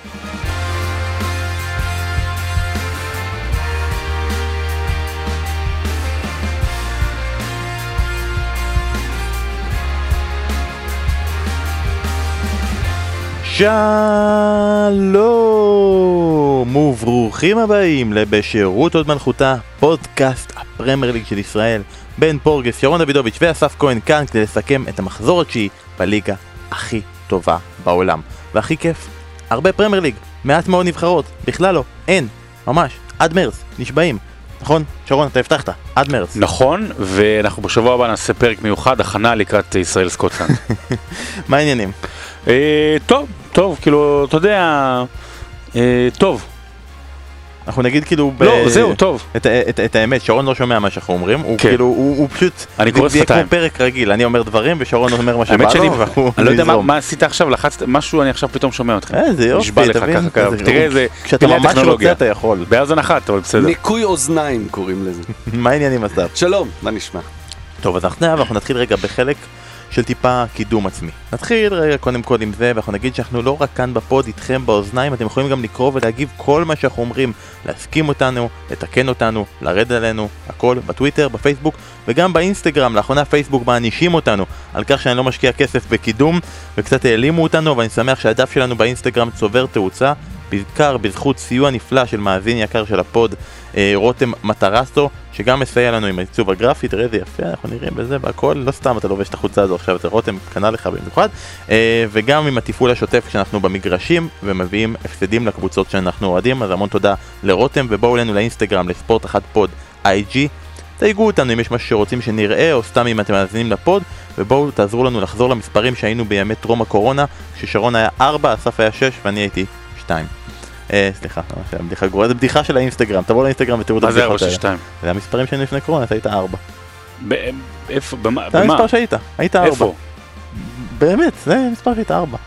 שלום וברוכים הבאים לבשירות עוד מלכותה, פודקאסט הפרמייר ליג של ישראל. בן פורגס, ירון דוידוביץ' ואסף כהן כאן כדי לסכם את המחזור התשיעי בליגה הכי טובה בעולם. והכי כיף, הרבה פרמייר ליג, מעט מאוד נבחרות, בכלל לא, אין, ממש, עד מרץ, נשבעים. נכון? שרון, אתה הבטחת, עד מרץ. נכון, ואנחנו בשבוע הבא נעשה פרק מיוחד, הכנה לקראת ישראל סקוטלנד. מה העניינים? אה, טוב, טוב, כאילו, אתה יודע, אה, טוב. אנחנו נגיד כאילו... ב- לא, זהו, טוב. את, את, את האמת, שרון לא שומע מה שאנחנו אומרים, הוא כן. כאילו, הוא, הוא פשוט, אני קורא זה יהיה שפתיים. כמו פרק רגיל, אני אומר דברים ושרון אומר מה שבא לו, ואנחנו אני לא יודע מה-. מה עשית עכשיו, לחצת משהו, אני עכשיו פתאום שומע אותך. איזה יופי, נשבע לך תבין, ככה, תראה איזה, כשאתה ממש רוצה. אתה יכול. באוזן אחת, אבל בסדר. ניקוי אוזניים קוראים לזה. מה העניינים אסף? שלום, מה נשמע? טוב, אז אנחנו נתחיל רגע בחלק של טיפה קידום עצמי. נתחיל רגע קודם כל עם זה, ואנחנו נגיד שאנחנו לא רק כאן בפוד איתכם באוזניים, אתם יכולים גם לקרוא ולהגיב כל מה שאנחנו אומרים, להסכים אותנו, לתקן אותנו, לרד עלינו, הכל בטוויטר, בפייסבוק, וגם באינסטגרם, לאחרונה פייסבוק מענישים אותנו על כך שאני לא משקיע כסף בקידום, וקצת העלימו אותנו, אבל אני שמח שהדף שלנו באינסטגרם צובר תאוצה. בעיקר בזכות סיוע נפלא של מאזין יקר של הפוד, רותם מטרסטו, שגם מסייע לנו עם העיצוב הגרפי, תראה איזה יפה, אנחנו נראים בזה והכל, לא סתם אתה לובש את החולצה הזו עכשיו, זה רותם קנה לך במיוחד, אה, וגם עם התפעול השוטף כשאנחנו במגרשים ומביאים הפסדים לקבוצות שאנחנו אוהדים, אז המון תודה לרותם, ובואו אלינו לאינסטגרם, לספורט אחת פוד IG, תייגו אותנו אם יש משהו שרוצים שנראה, או סתם אם אתם מאזינים לפוד, ובואו תעזרו לנו לחזור למספרים שהיינו בימי טרום הקורונה, כששרון היה 4, אסף היה 6 ואני הייתי 2. אה, סליחה, זה בדיחה גרועה, זה בדיחה של האינסטגרם, תבואו לאינסטגרם ותראו את מה זה הבדיחות האלה. 462? זה המספרים שהיינו לפני קורונה, אתה היית 4. ב- איפה, במה? זה? המספר שהיית, היית 4. איפה? באמת, זה המספר שהיית 4.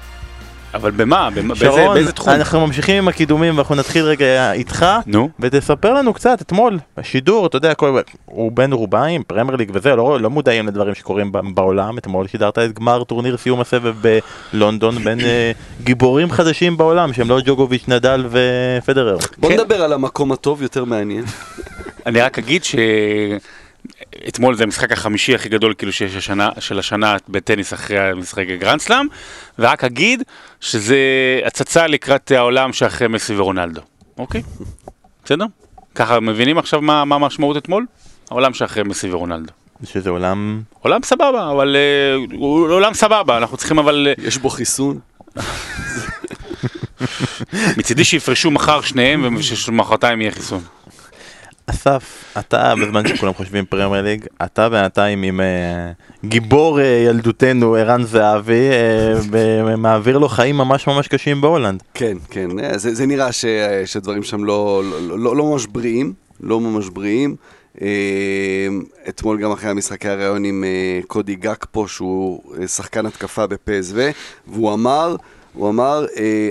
אבל במה? במה- באיזה- שרון, באיזה תחום? אנחנו ממשיכים עם הקידומים ואנחנו נתחיל רגע איתך. נו, ותספר לנו קצת אתמול, בשידור, אתה יודע, כל, רובנו רובעים, פרמייר ליג וזה, לא, לא מודעים לדברים שקורים בעולם, אתמול שידרת את גמר טורניר סיום הסבב בלונדון בין אה, גיבורים חדשים בעולם, שהם לא ג'וקוביץ', נדאל ופדרר. בוא כן. נדבר על המקום הטוב, יותר מעניין. אני רק אגיד שאתמול זה המשחק החמישי הכי גדול כאילו שיש השנה, של השנה בטניס אחרי המשחק הגרנדסלאם, ורק אגיד שזה הצצה לקראת העולם שאחרי מסי ורונלדו, אוקיי? בסדר? ככה מבינים עכשיו מה מה המשמעות אתמול? העולם שאחרי מסי ורונלדו. שזה עולם... עולם סבבה, אבל אה, הוא עולם סבבה, אנחנו צריכים אבל אה, יש בו חיסון. מצידי שיפרשו מחר שניהם ושמחרתיים יהיה חיסון. אסף, אתה בזמן שכולם חושבים פרמייר ליג, אתה בינתיים עם אה, גיבור אה, ילדותנו ערן זהבי, ב- מעביר לו חיים ממש ממש קשים בהולנד. כן, כן, זה, זה נראה ש, שדברים שם לא, לא, לא, לא ממש בריאים, לא ממש בריאים. אתמול גם אחרי המשחק היה ראיון עם קודי גק פה, שהוא שחקן התקפה בפסו, והוא אמר, הוא אמר,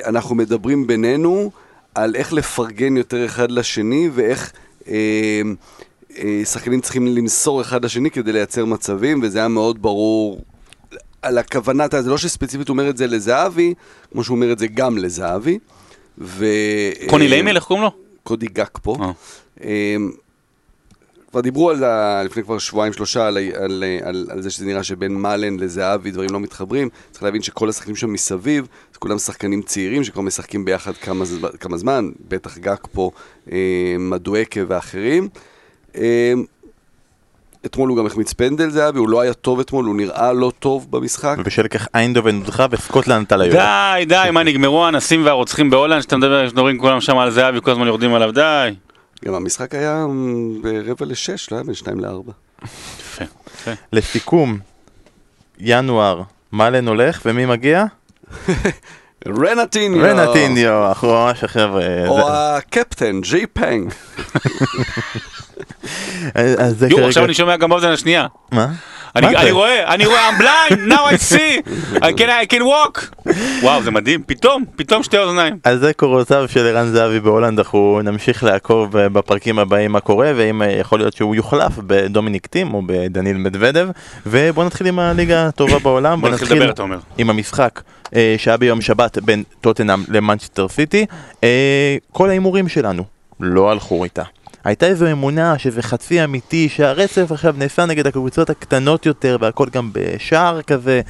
אנחנו מדברים בינינו על איך לפרגן יותר אחד לשני ואיך... אה, אה, שחקנים צריכים למסור אחד לשני כדי לייצר מצבים, וזה היה מאוד ברור על הכוונה, זה לא שספציפית אומר את זה לזהבי, כמו שהוא אומר את זה גם לזהבי. ו... קוני אה, ליימל, איך קוראים לו? קודי גק פה. אה. אה, כבר דיברו על זה לפני כבר שבועיים שלושה, על, על, על, על זה שזה נראה שבין מאלן לזהבי דברים לא מתחברים. צריך להבין שכל השחקנים שם מסביב, כולם שחקנים צעירים שכבר משחקים ביחד כמה, כמה זמן, בטח גק פה, אה, מדואקה ואחרים. אה, אתמול הוא גם החמיץ פנדל זהבי, הוא לא היה טוב אתמול, הוא נראה לא טוב במשחק. ובשל כך איינדובן הודחה וסקוטלנד נטל היום. די, די, מה נגמרו האנסים והרוצחים בהולנד, שאתה מדבר, שמדברים כולם שם על זהבי, כל הזמן יורדים עליו, די. גם המשחק היה מ, ברבע לשש, לא היה בין שניים לארבע. יפה, יפה. לסיכום, ינואר, מאלן הולך ומי מגיע? רנטיניו! רנטיניו, אנחנו ממש החבר'ה. או זה- הקפטן, ג'י פנג. זה יו, עכשיו אני שומע גם באוזן השנייה. מה? אני? רואה, אני רואה, I'm blind, now I see, I can, I can walk. וואו, זה מדהים, פתאום, פתאום שתי אוזניים. אז זה קורותיו של ערן זהבי בהולנד, אנחנו נמשיך לעקוב אה, בפרקים הבאים מה קורה, ואם אה, יכול להיות שהוא יוחלף בדומיניק טים או בדניל מדוודב, ובוא נתחיל עם הליגה הטובה בעולם, בוא נתחיל לדבר, אתה אומר. עם המשחק אה, שהיה ביום שבת בין טוטנאם למנצ'סטר סיטי, אה, כל ההימורים שלנו לא הלכו איתה. הייתה איזו אמונה שזה חצי אמיתי, שהרצף עכשיו נעשה נגד הקבוצות הקטנות יותר והכל גם בשער כזה,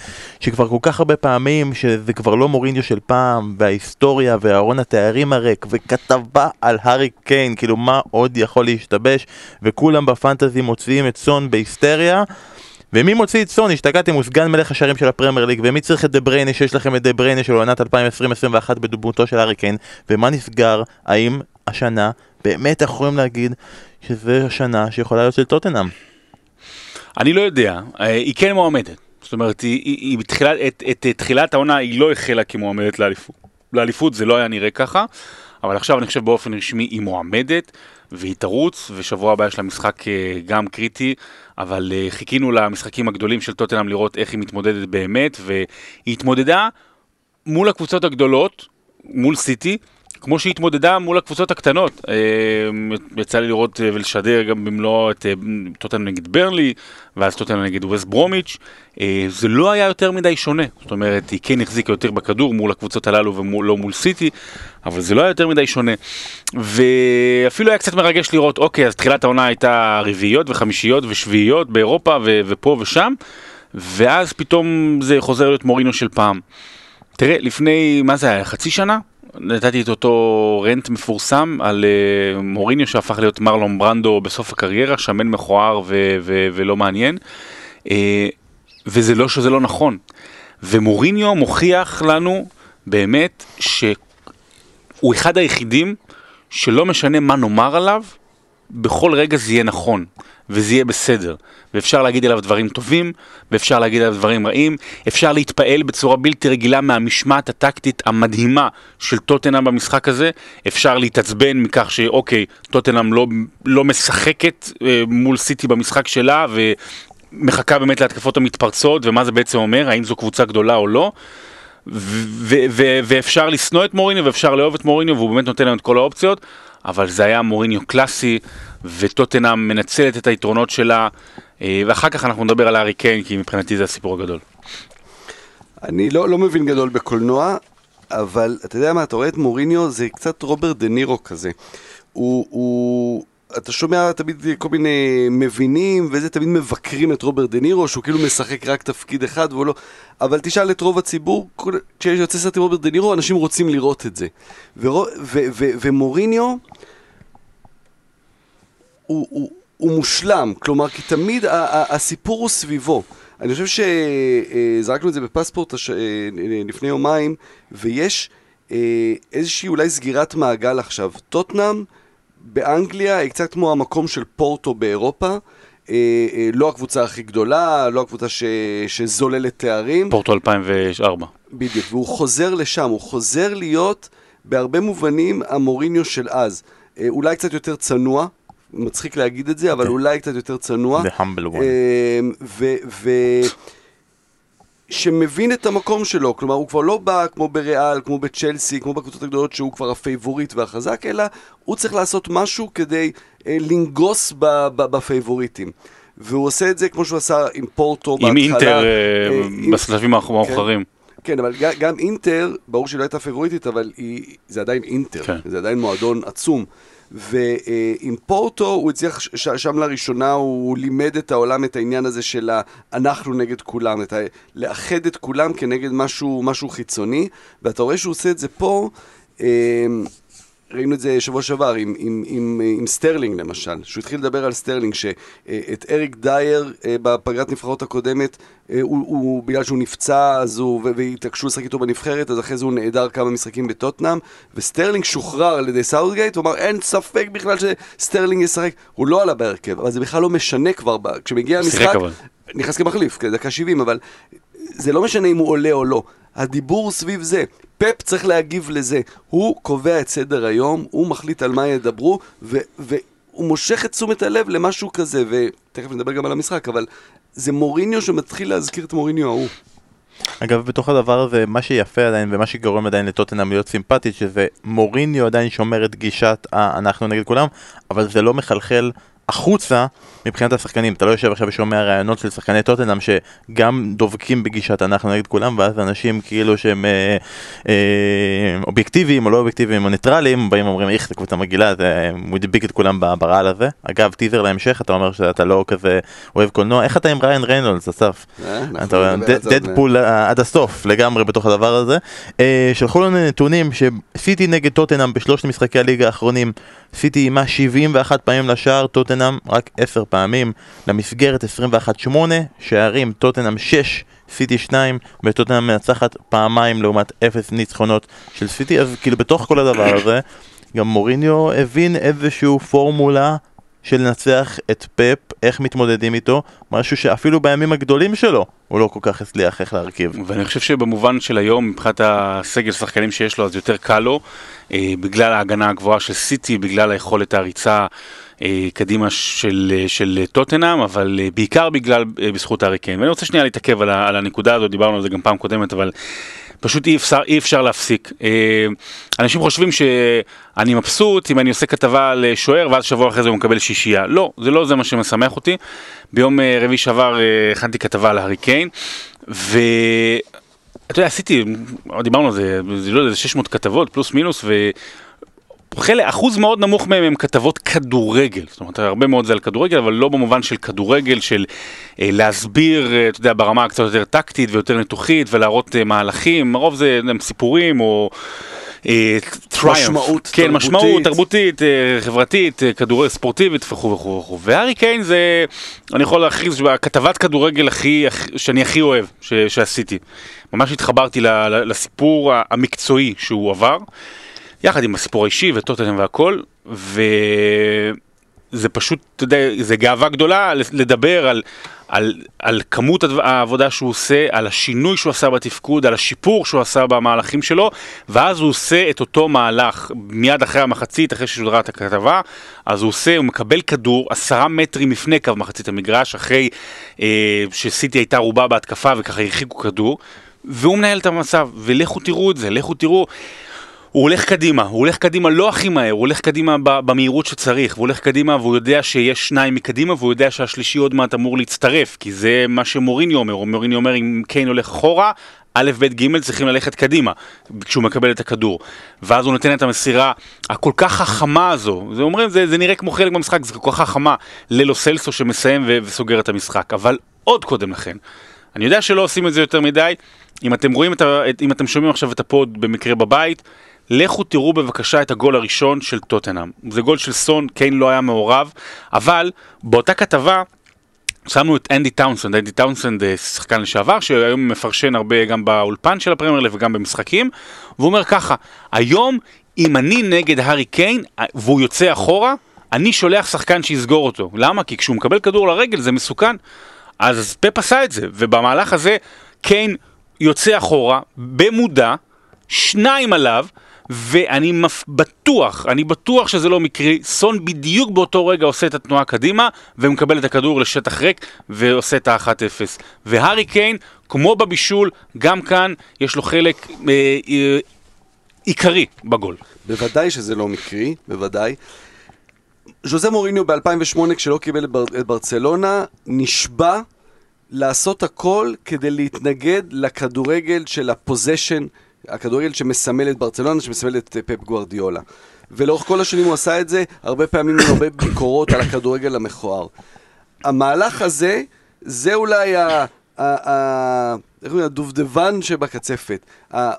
שכבר כל כך הרבה פעמים שזה כבר לא מוריניו של פעם, וההיסטוריה וארון התארים הריק, וכתבה על הארי קיין, כאילו מה עוד יכול להשתבש, וכולם בפנטזי מוציאים את סון בהיסטריה. ומי מוציא את סון? השתגעתם, הוא סגן מלך השערים של הפרמייר ליג, ומי צריך את דה בריינה שיש לכם את דה בריינה של עונת 2020-2021 בדמותו של הארי קיין, ומה נסגר? האם השנה באמת יכולים להגיד שזו השנה שיכולה להיות של טוטנאם? אני לא יודע, אה, היא כן מועמדת. זאת אומרת, היא, היא, היא בתחילת, את, את, את תחילת העונה היא לא החלה כמועמדת לאליפות. לאליפות זה לא היה נראה ככה, אבל עכשיו אני חושב באופן רשמי היא מועמדת, והיא תרוץ, ושבוע הבא יש לה משחק אה, גם קריטי, אבל אה, חיכינו למשחקים הגדולים של טוטנאם לראות איך היא מתמודדת באמת, והיא התמודדה מול הקבוצות הגדולות, מול סיטי, כמו שהיא התמודדה מול הקבוצות הקטנות. אה, יצא לי לראות אה, ולשדר גם במלוא את אה, טוטנאם נגד ברלי, ואז טוטנאם נגד ווסט ברומיץ'. זה לא היה יותר מדי שונה. זאת אומרת, היא כן החזיקה יותר בכדור מול הקבוצות הללו ולא מול סיטי, אבל זה לא היה יותר מדי שונה. ואפילו היה קצת מרגש לראות, אוקיי, אז תחילת העונה הייתה רביעיות וחמישיות ושביעיות באירופה ו- ופה ושם, ואז פתאום זה חוזר להיות מורינו של פעם. תראה, לפני, מה זה היה, חצי שנה? נתתי את אותו רנט מפורסם על uh, מוריניו שהפך להיות מרלון ברנדו בסוף הקריירה, שמן מכוער ו- ו- ולא מעניין. Uh, וזה לא שזה לא נכון. ומוריניו מוכיח לנו באמת שהוא אחד היחידים שלא משנה מה נאמר עליו, בכל רגע זה יהיה נכון. וזה יהיה בסדר. ואפשר להגיד עליו דברים טובים, ואפשר להגיד עליו דברים רעים, אפשר להתפעל בצורה בלתי רגילה מהמשמעת הטקטית המדהימה של טוטנאם במשחק הזה, אפשר להתעצבן מכך שאוקיי, טוטנאם לא, לא משחקת אה, מול סיטי במשחק שלה, ומחכה באמת להתקפות המתפרצות, ומה זה בעצם אומר, האם זו קבוצה גדולה או לא. ואפשר לשנוא את מוריניו ואפשר לאהוב את מוריניו והוא באמת נותן להם את כל האופציות אבל זה היה מוריניו קלאסי וטוטנאם מנצלת את היתרונות שלה, אה, ואחר כך אנחנו נדבר על הארי קיין, כי מבחינתי זה הסיפור הגדול. אני לא, לא מבין גדול בקולנוע, אבל אתה יודע מה, אתה רואה את מוריניו, זה קצת רוברט דה נירו כזה. הוא, הוא, אתה שומע תמיד כל מיני מבינים, וזה תמיד מבקרים את רוברט דה נירו, שהוא כאילו משחק רק תפקיד אחד והוא לא... אבל תשאל את רוב הציבור, כשיוצא סרט עם רוברט דה נירו, אנשים רוצים לראות את זה. ורו, ו, ו, ומוריניו... הוא, הוא, הוא מושלם, כלומר, כי תמיד ה- ה- הסיפור הוא סביבו. אני חושב שזרקנו את זה בפספורט הש... לפני יומיים, ויש איזושהי אולי סגירת מעגל עכשיו. טוטנאם באנגליה היא קצת כמו המקום של פורטו באירופה. לא הקבוצה הכי גדולה, לא הקבוצה ש... שזוללת תארים. פורטו 2004. בדיוק, והוא חוזר לשם, הוא חוזר להיות בהרבה מובנים המוריניו של אז. אולי קצת יותר צנוע, מצחיק להגיד את זה, אבל אולי קצת יותר צנוע. The humble one. אמ, ו... שמבין את המקום שלו, כלומר הוא כבר לא בא כמו בריאל, כמו בצ'לסי, כמו בקבוצות הגדולות שהוא כבר הפייבוריט והחזק, אלא הוא צריך לעשות משהו כדי אה, לנגוס ב- ב- בפייבוריטים. והוא עושה את זה כמו שהוא עשה עם פורטו בהתחלה. עם אינטר אה, אה בשלבים המאוחרים. כן, אבל גם, גם אינטר, ברור שהיא לא הייתה פייבוריטית, אבל היא, זה עדיין אינטר, כן. זה עדיין מועדון עצום. ועם פורטו הוא הצליח, שם לראשונה הוא לימד את העולם את העניין הזה של אנחנו נגד כולם, את ה... לאחד את כולם כנגד משהו, משהו חיצוני, ואתה רואה שהוא עושה את זה פה. ראינו את זה שבוע שעבר עם, עם, עם, עם סטרלינג למשל, שהוא התחיל לדבר על סטרלינג, שאת אריק דייר אה, בפגרת נבחרות הקודמת, אה, הוא, הוא, בגלל שהוא נפצע אז הוא, והתעקשו לשחק איתו בנבחרת, אז אחרי זה הוא נעדר כמה משחקים בטוטנאם, וסטרלינג שוחרר על ידי סאוטגייט, הוא אמר אין ספק בכלל שסטרלינג ישחק, הוא לא עלה בהרכב, אבל זה בכלל לא משנה כבר, כשמגיע המשחק, נכנס כמחליף, דקה 70, אבל זה לא משנה אם הוא עולה או לא. הדיבור סביב זה. פפ צריך להגיב לזה. הוא קובע את סדר היום, הוא מחליט על מה ידברו, ו- והוא מושך את תשומת הלב למשהו כזה, ותכף נדבר גם על המשחק, אבל זה מוריניו שמתחיל להזכיר את מוריניו ההוא. אגב, בתוך הדבר הזה, מה שיפה עדיין ומה שגורם עדיין לטוטנאם להיות סימפטית, שזה מוריניו עדיין שומר את גישת אנחנו נגד כולם, אבל זה לא מחלחל החוצה מבחינת השחקנים, אתה לא יושב עכשיו ושומע ראיונות של שחקני טוטנאם שגם דבקים בגישת אנחנו נגד כולם ואז אנשים כאילו שהם אה, אה, אובייקטיביים או לא אובייקטיביים או ניטרלים באים ואומרים איך זה קבוצה מגעילה, זה הוא הדביק את כולם ברעל הזה. אגב טיזר להמשך אתה אומר שאתה לא כזה אוהב קולנוע, איך אתה עם ראיין ריינולדס אסף? אה, אתה דדפול עד הסוף לגמרי בתוך הדבר הזה. אה, שלחו לנו נתונים שסיטי נגד טוטנאם בשלושת משחקי הליגה האחרונים, סיטי איימה 71 פעמים לשער, טוטנאם רק 10 פעמים, למסגרת 21-8, שערים טוטנאם 6, סיטי 2, וטוטנאם מנצחת פעמיים לעומת 0 ניצחונות של סיטי, אז כאילו בתוך כל הדבר הזה, גם מוריניו הבין איזשהו פורמולה של לנצח את פפ, איך מתמודדים איתו, משהו שאפילו בימים הגדולים שלו הוא לא כל כך הצליח איך להרכיב. ואני חושב שבמובן של היום, מבחינת הסגל שחקנים שיש לו, אז יותר קל לו, אה, בגלל ההגנה הגבוהה של סיטי, בגלל היכולת הריצה אה, קדימה של, אה, של טוטנאם, אבל אה, בעיקר בגלל, אה, בזכות הארי קיין. ואני רוצה שנייה להתעכב על, על הנקודה הזאת, דיברנו על זה גם פעם קודמת, אבל פשוט אי אפשר, אי אפשר להפסיק. אה, אנשים חושבים שאני מבסוט אם אני עושה כתבה על אה, שוער ואז שבוע אחרי זה הוא מקבל שישייה. לא, זה לא זה מה שמשמח אותי. ביום אה, רביעי שעבר אה, הכנתי כתבה על הארי קיין, ו... אתה יודע, עשיתי, דיברנו על זה, זה לא יודע, זה 600 כתבות, פלוס מינוס, ו... חלק, אחוז מאוד נמוך מהם הם כתבות כדורגל, זאת אומרת, הרבה מאוד זה על כדורגל, אבל לא במובן של כדורגל, של אה, להסביר, אה, אתה יודע, ברמה קצת יותר טקטית ויותר ניתוחית, ולהראות אה, מהלכים, הרוב זה הם סיפורים או... אה, triumph. משמעות כן, תרבותית. משמעות תרבותית, אה, חברתית, אה, כדורגל ספורטיבית וכו' וכו' וכו'. והארי קיין זה, אני יכול להכריז, כתבת כדורגל הכי, הכי- שאני הכי אוהב ש, שעשיתי. ממש התחברתי ל, ל, לסיפור המקצועי שהוא עבר. יחד עם הסיפור האישי וטוטנאם והכל, וזה פשוט, אתה יודע, זה גאווה גדולה לדבר על, על, על כמות העבודה שהוא עושה, על השינוי שהוא עשה בתפקוד, על השיפור שהוא עשה במהלכים שלו, ואז הוא עושה את אותו מהלך מיד אחרי המחצית, אחרי ששודרה את הכתבה, אז הוא עושה, הוא מקבל כדור עשרה מטרים לפני קו מחצית המגרש, אחרי אה, שסיטי הייתה רובה בהתקפה וככה הרחיקו כדור, והוא מנהל את המצב, ולכו תראו את זה, לכו תראו. הוא הולך קדימה, הוא הולך קדימה לא הכי מהר, הוא הולך קדימה במהירות שצריך, והוא הולך קדימה והוא יודע שיש שניים מקדימה והוא יודע שהשלישי עוד מעט אמור להצטרף, כי זה מה שמוריני אומר, מוריני אומר אם קיין הולך אחורה, א', ב', ג' צריכים ללכת קדימה, כשהוא מקבל את הכדור. ואז הוא נותן את המסירה הכל כך חכמה הזו, זה אומרים, זה, זה נראה כמו חלק מהמשחק, זה כל כך חכמה, ללו סלסו שמסיים ו- וסוגר את המשחק, אבל עוד קודם לכן. אני יודע שלא עושים את זה יותר מדי, אם אתם רואים את ה... אם אתם שומעים עכשיו את הפוד במקרה בבית, לכו תראו בבקשה את הגול הראשון של טוטנאם. זה גול של סון, קיין לא היה מעורב, אבל באותה כתבה שמנו את אנדי טאונסנד, אנדי טאונסנד אה, שחקן לשעבר, שהיום מפרשן הרבה גם באולפן של הפרמייר ליג וגם במשחקים, והוא אומר ככה, היום אם אני נגד הארי קיין אה, והוא יוצא אחורה, אני שולח שחקן שיסגור אותו. למה? כי כשהוא מקבל כדור לרגל זה מסוכן. אז פפ עשה את זה, ובמהלך הזה קיין יוצא אחורה, במודע, שניים עליו, ואני מפ... בטוח, אני בטוח שזה לא מקרי, סון בדיוק באותו רגע עושה את התנועה קדימה, ומקבל את הכדור לשטח ריק, ועושה את ה-1-0. והארי קיין, כמו בבישול, גם כאן יש לו חלק אה, אה, עיקרי בגול. בוודאי שזה לא מקרי, בוודאי. ז'וזה מוריניו ב-2008, כשלא קיבל את. את ברצלונה, נשבע לעשות הכל כדי להתנגד לכדורגל של הפוזיישן, הכדורגל שמסמל את ברצלונה, שמסמל את אה, פפ גוארדיולה. ולאורך כל השנים הוא עשה את זה, הרבה פעמים עם הרבה ביקורות על הכדורגל המכוער. המהלך הזה, זה אולי ה... איך אומרים, הדובדבן שבקצפת.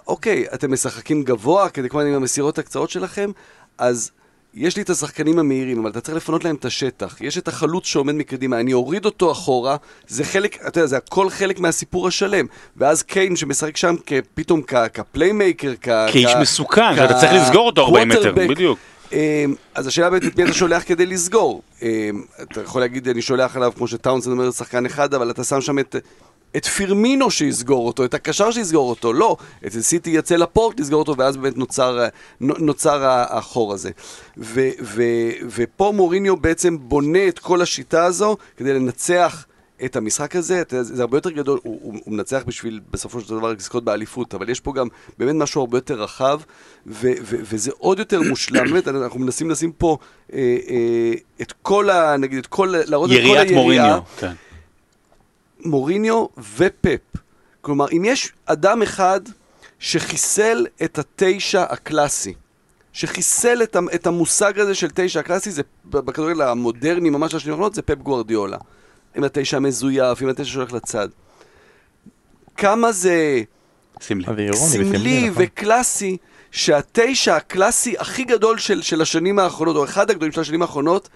אוקיי, אתם משחקים גבוה, כדי כמובן עם המסירות הקצרות שלכם, אז יש לי את השחקנים המהירים, אבל אתה צריך לפנות להם את השטח. יש את החלוץ שעומד מקדימה, אני אוריד אותו אחורה, זה חלק, אתה יודע, זה הכל חלק מהסיפור השלם. ואז קיין שמשחק שם פתאום כ playmaker, כ... כאיש מסוכן, שאתה צריך לסגור אותו 40 מטר. בדיוק. אמ, אז השאלה באמת את מי אתה שולח כדי לסגור. אמ, אתה יכול להגיד, אני שולח עליו, כמו שטאונסון אומר, שחקן אחד, אבל אתה שם שם את... את פירמינו שיסגור אותו, את הקשר שיסגור אותו, לא, אצל סיטי יצא לפורט לסגור אותו, ואז באמת נוצר, נוצר החור הזה. ו, ו, ופה מוריניו בעצם בונה את כל השיטה הזו כדי לנצח את המשחק הזה, אתה- זה הרבה יותר גדול, הוא, הוא, הוא מנצח בשביל בסופו של דבר לזכות באליפות, אבל יש פה גם באמת משהו הרבה יותר רחב, ו, ו, וזה עוד יותר מושלם, באמת, אנחנו מנסים לשים פה אה, אה, את כל ה... נגיד, את כל... להראות את כל יריית. מוריניו. כן. מוריניו ופפ. כלומר, אם יש אדם אחד שחיסל את התשע הקלאסי, שחיסל את, את המושג הזה של תשע הקלאסי, זה ב- בכדורגל המודרני ממש של השנים האחרונות, זה פפ גוארדיולה. עם התשע המזויף, עם התשע שהולך לצד. כמה זה סמלי וסמלי, נכון. וקלאסי, שהתשע הקלאסי הכי גדול של, של השנים האחרונות, או אחד הגדולים של השנים האחרונות,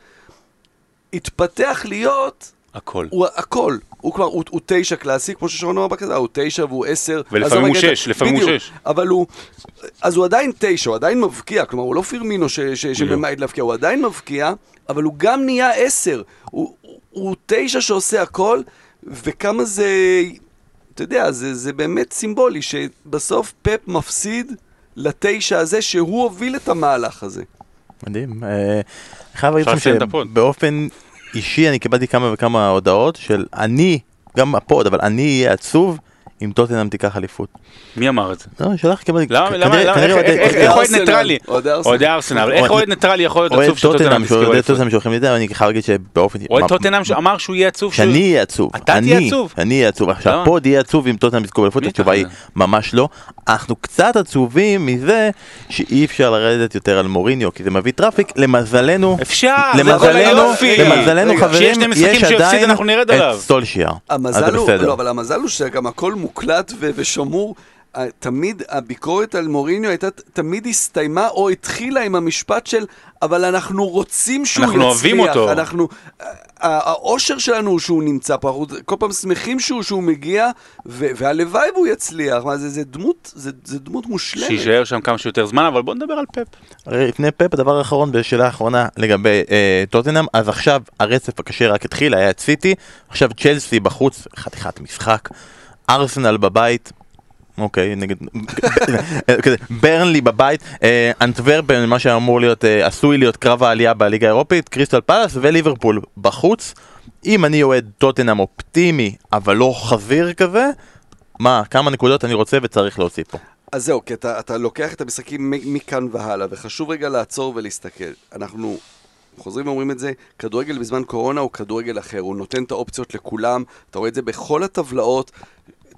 התפתח להיות הכל. הוא הכל, הוא כבר, הוא, הוא תשע קלאסי, כמו ששרון אמר בכזה, הוא תשע והוא עשר. ולפעמים הוא שש, לפעמים הוא שש. אבל הוא, אז הוא עדיין תשע, הוא עדיין מבקיע, כלומר הוא לא פירמינו ש, להבקיע, הוא עדיין מבקיע, אבל הוא גם נהיה עשר. הוא, הוא, תשע שעושה הכל, וכמה זה, אתה יודע, זה, זה באמת סימבולי, שבסוף פפ מפסיד לתשע הזה, שהוא הוביל את המהלך הזה. מדהים. אה, אני חייב להגיד לכם. שבאופן אישי אני קיבלתי כמה וכמה הודעות של אני, גם הפוד, אבל אני אהיה עצוב אם טוטנאם תיקח אליפות. מי אמר את זה? לא, שלח קיבלתי, למה, למה, איך- אוהד ניטרלי? אוהדי ארסנל. אבל איך אוהד- ניטרלי יכול להיות עצוב שטוטנאם טוטנאם, יזכו אוהד? טוטנאם שהולכים לזה, אני חייב להגיד שבאופן... אוהד טוטנאם אמר שהוא יהיה עצוב. שאני אהיה עצוב. אתה תהיה אני- עצוב? אני אהיה עצוב. עכשיו, למה? פוד יהיה עצוב אם טוטנאם יזכו באליפות, מי התשובה היא? ממש לא. אנחנו קצת עצובים מזה שאי אפשר לרדת יותר על מוריניו, כי זה מביא traffic. למזלנו, אפשר, אבל למזלנו. למזלנו חברים, יש עדיין. את סולשיאר. המזל הוא. לא, אבל המזל הוא שגם הכל מוקלט ו- ושמור. תמיד הביקורת על מוריניו הייתה, תמיד הסתיימה או התחילה עם המשפט של אבל אנחנו רוצים שהוא אנחנו יצליח. אוהבים אותו. אנחנו, האושר שלנו הוא שהוא נמצא פה, אנחנו כל פעם שמחים שהוא, שהוא מגיע, ו- והלוואי והוא יצליח. מה זה, זה דמות, זה, זה דמות מושלמת. שיישאר שם כמה שיותר זמן, אבל בוא נדבר על פפ. הרי לפני פפ הדבר האחרון בשאלה האחרונה לגבי אה, טוטנאם אז עכשיו הרצף הקשה רק התחיל היה את סיטי עכשיו צ'לסי בחוץ חתיכת משחק ארסנל בבית אוקיי נגד ברנלי בבית אה, מה שאמור להיות אה, עשוי להיות קרב העלייה בליגה האירופית קריסטל פלאס וליברפול בחוץ. אם אני אוהד טוטנאם אופטימי אבל לא חזיר כזה מה כמה נקודות אני רוצה וצריך להוסיף פה. אז זהו, כי אתה, אתה לוקח את המשחקים מכאן והלאה, וחשוב רגע לעצור ולהסתכל. אנחנו חוזרים ואומרים את זה, כדורגל בזמן קורונה הוא כדורגל אחר, הוא נותן את האופציות לכולם, אתה רואה את זה בכל הטבלאות,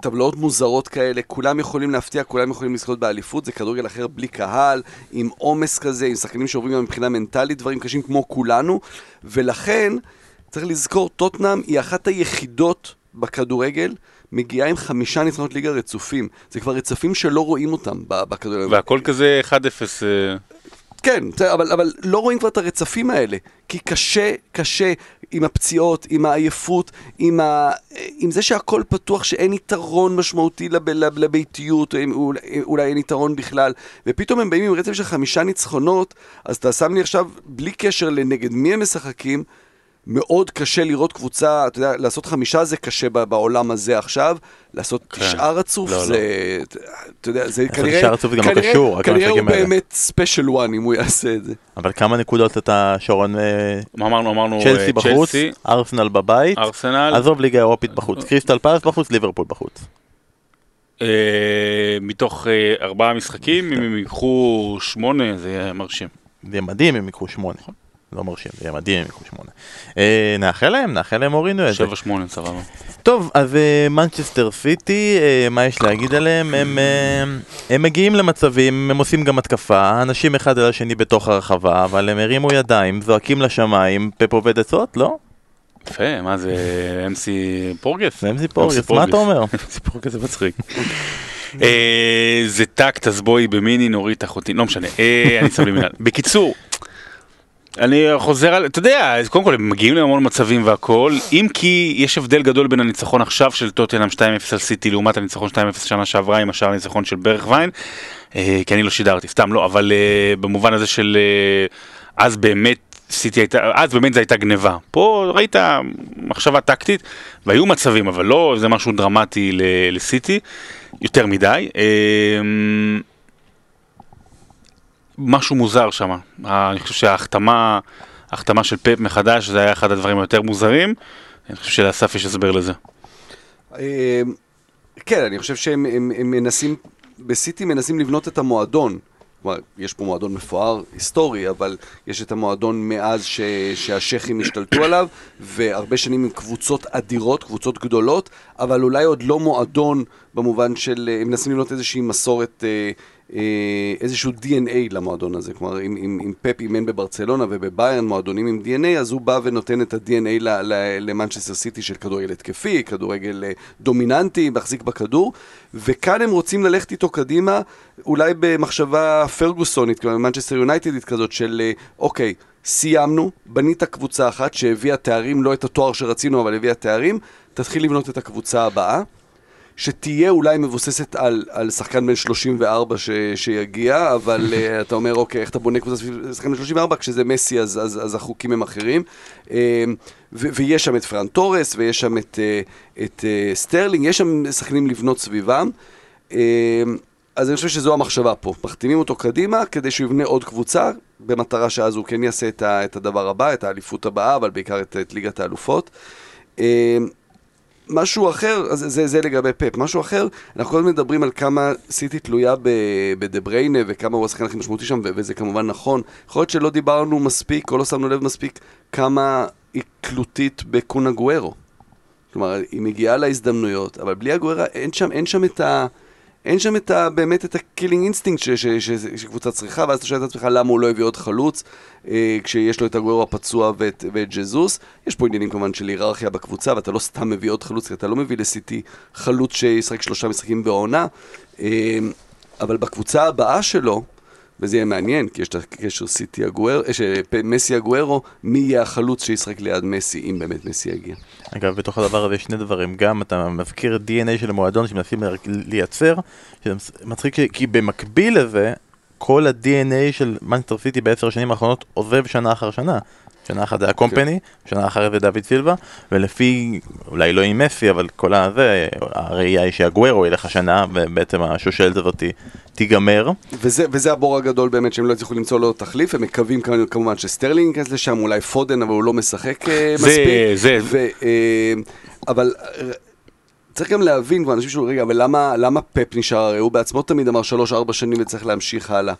טבלאות מוזרות כאלה, כולם יכולים להפתיע, כולם יכולים לזכות באליפות, זה כדורגל אחר בלי קהל, עם עומס כזה, עם שחקנים שעוברים גם מבחינה מנטלית דברים קשים כמו כולנו, ולכן צריך לזכור, טוטנאם היא אחת היחידות בכדורגל, מגיעה עם חמישה ניצחונות ליגה רצופים. זה כבר רצפים שלא רואים אותם בכדורגל. והכל כזה 1-0. אה, כן, אבל, אבל לא רואים כבר את הרצפים האלה. כי קשה, קשה עם הפציעות, עם העייפות, עם, ה... עם זה שהכל פתוח, שאין יתרון משמעותי לב... לב... לביתיות, אם- אולי, אולי אין יתרון בכלל, ופתאום הם באים עם רצף של חמישה ניצחונות, אז אתה שם לי עכשיו, בלי קשר לנגד מי הם משחקים, מאוד קשה לראות קבוצה, אתה יודע, לעשות חמישה זה קשה ב- בעולם הזה עכשיו, לעשות כן. תשעה רצוף לא, לא. זה, אתה יודע, זה כנראה, תשעה רצוף זה גם לא כנראה- קשור, רק כנראה הוא האלה. באמת Special One אם הוא יעשה את זה. אבל כמה נקודות אתה שרון אה, מה אמרנו? אמרנו אה, צ'לסי בחוץ, צ'לסי, ארסנל בבית, ארסנל. עזוב ליגה אירופית בחוץ, קריסטל פלס בחוץ, ליברפול בחוץ. אה, מתוך אה, ארבעה משחקים, אם הם ייקחו שמונה, זה יהיה מרשים. זה מדהים אם יקחו שמונה. לא מרשים, זה יהיה מדהים אם יקחו שמונה. אה, נאחל להם, נאחל להם הורידו את זה. שבע שמונה, סבבה. טוב, אז אה, מנצ'סטר סיטי, אה, מה יש להגיד עליהם? הם, אה, הם מגיעים למצבים, הם עושים גם התקפה, אנשים אחד על השני בתוך הרחבה, אבל הם הרימו ידיים, זועקים לשמיים, פפ עובד עצות? לא? יפה, מה זה MC פורגס? זה אמזי פורגס, מה אתה אומר? MC פורגס זה מצחיק. אה, זה טקט, אז בואי במיני נוריד את אחותי, לא משנה, אה, אני שם לי מנהל. בקיצור, אני חוזר על, אתה יודע, קודם כל הם מגיעים להמון מצבים והכל, אם כי יש הבדל גדול בין הניצחון עכשיו של טוטנאם 2-0 על סיטי לעומת הניצחון 2-0 שנה שעברה עם השאר הניצחון של ברך ויין, אה, כי אני לא שידרתי, סתם לא, אבל אה, במובן הזה של אה, אז באמת סיטי הייתה, אז באמת זו הייתה גניבה. פה ראית מחשבה טקטית, והיו מצבים, אבל לא זה משהו דרמטי לסיטי, יותר מדי. אה, משהו מוזר שם. אני חושב שההחתמה, ההחתמה של פפ מחדש, זה היה אחד הדברים היותר מוזרים. אני חושב שלאסף יש הסבר לזה. אה, כן, אני חושב שהם הם, הם מנסים, בסיטי מנסים לבנות את המועדון. כלומר, יש פה מועדון מפואר, היסטורי, אבל יש את המועדון מאז ש, שהשייחים השתלטו עליו, והרבה שנים עם קבוצות אדירות, קבוצות גדולות, אבל אולי עוד לא מועדון במובן של, הם מנסים לבנות איזושהי מסורת אה, אה, איזשהו DNA למועדון הזה. כלומר, אם, אם, אם פפ אימן בברצלונה ובביירן מועדונים עם DNA, אז הוא בא ונותן את ה-DNA למנצ'סטר סיטי של כדורגל התקפי, כדורגל אה, דומיננטי, מחזיק בכדור, וכאן הם רוצים ללכת איתו קדימה, אולי במחשבה פרגוסונית, כלומר מנצ'סטר יונייטדית כזאת של אה, אוקיי, סיימנו, בנית קבוצה אחת שהביאה תארים, לא את התואר שרצינו, אבל הביאה תארים, תתחיל לבנות את הקבוצה הבאה. שתהיה אולי מבוססת על, על שחקן בן 34 ש, שיגיע, אבל אה, אתה אומר, אוקיי, איך אתה בונה קבוצה סביב שחקן בן 34? כשזה מסי אז, אז, אז החוקים הם אחרים. אה, ו, ויש שם את פרן תורס, ויש שם את, uh, את uh, סטרלינג, יש שם שחקנים לבנות סביבם. אה, אז אני חושב שזו המחשבה פה. מחתימים אותו קדימה כדי שהוא יבנה עוד קבוצה, במטרה שאז הוא כן יעשה את, ה, את הדבר הבא, את האליפות הבאה, אבל בעיקר את, את ליגת האלופות. אה, משהו אחר, זה, זה, זה לגבי פפ, משהו אחר, אנחנו כל הזמן מדברים על כמה סיטי תלויה בדה וכמה הוא השחקן הכי משמעותי שם, וזה כמובן נכון. יכול להיות שלא דיברנו מספיק, או לא שמנו לב מספיק, כמה היא תלותית בקון אגוארו. כלומר, היא מגיעה להזדמנויות, אבל בלי אגוארו אין שם, אין שם את ה... אין שם את ה, באמת את ה killing instinct שקבוצה צריכה, ואז אתה שואל את עצמך למה הוא לא הביא עוד חלוץ, אה, כשיש לו את אגוארו הפצוע ואת, ואת ג'זוס. יש פה עניינים כמובן של היררכיה בקבוצה, ואתה לא סתם מביא עוד חלוץ, כי אתה לא מביא לסיטי חלוץ שישחק שלושה משחקים בעונה, אה, אבל בקבוצה הבאה שלו, וזה יהיה מעניין, כי יש את הקשר סיטי הגואר, יש מסי הגוארו, מי יהיה החלוץ שישחק ליד מסי, אם באמת מסי יגיע. אגב, בתוך הדבר הזה יש שני דברים, גם אתה מזכיר DNA של המועדון שמנסים לייצר, שזה מצחיק כי במקביל לזה, כל ה-DNA של מנסטר סיטי בעשר השנים האחרונות עוזב שנה אחר שנה. שנה אחת זה היה קומפני, שנה אחרת זה דוד סילבה, ולפי, אולי לא עם מסי, אבל כל הזה, הראייה היא שאגוארו ילך השנה, ובעצם השושלת הזאת תיגמר. וזה, וזה הבור הגדול באמת, שהם לא הצליחו למצוא לו תחליף, הם מקווים כמובן שסטרלינג ייכנס לשם, אולי פודן, אבל הוא לא משחק אה, זה, מספיק. זה, זה. אה, אבל... צריך גם להבין כבר אנשים שאומרים, רגע, אבל למה, למה פפ נשאר? הרי הוא בעצמו תמיד אמר 3-4 שנים וצריך להמשיך הלאה.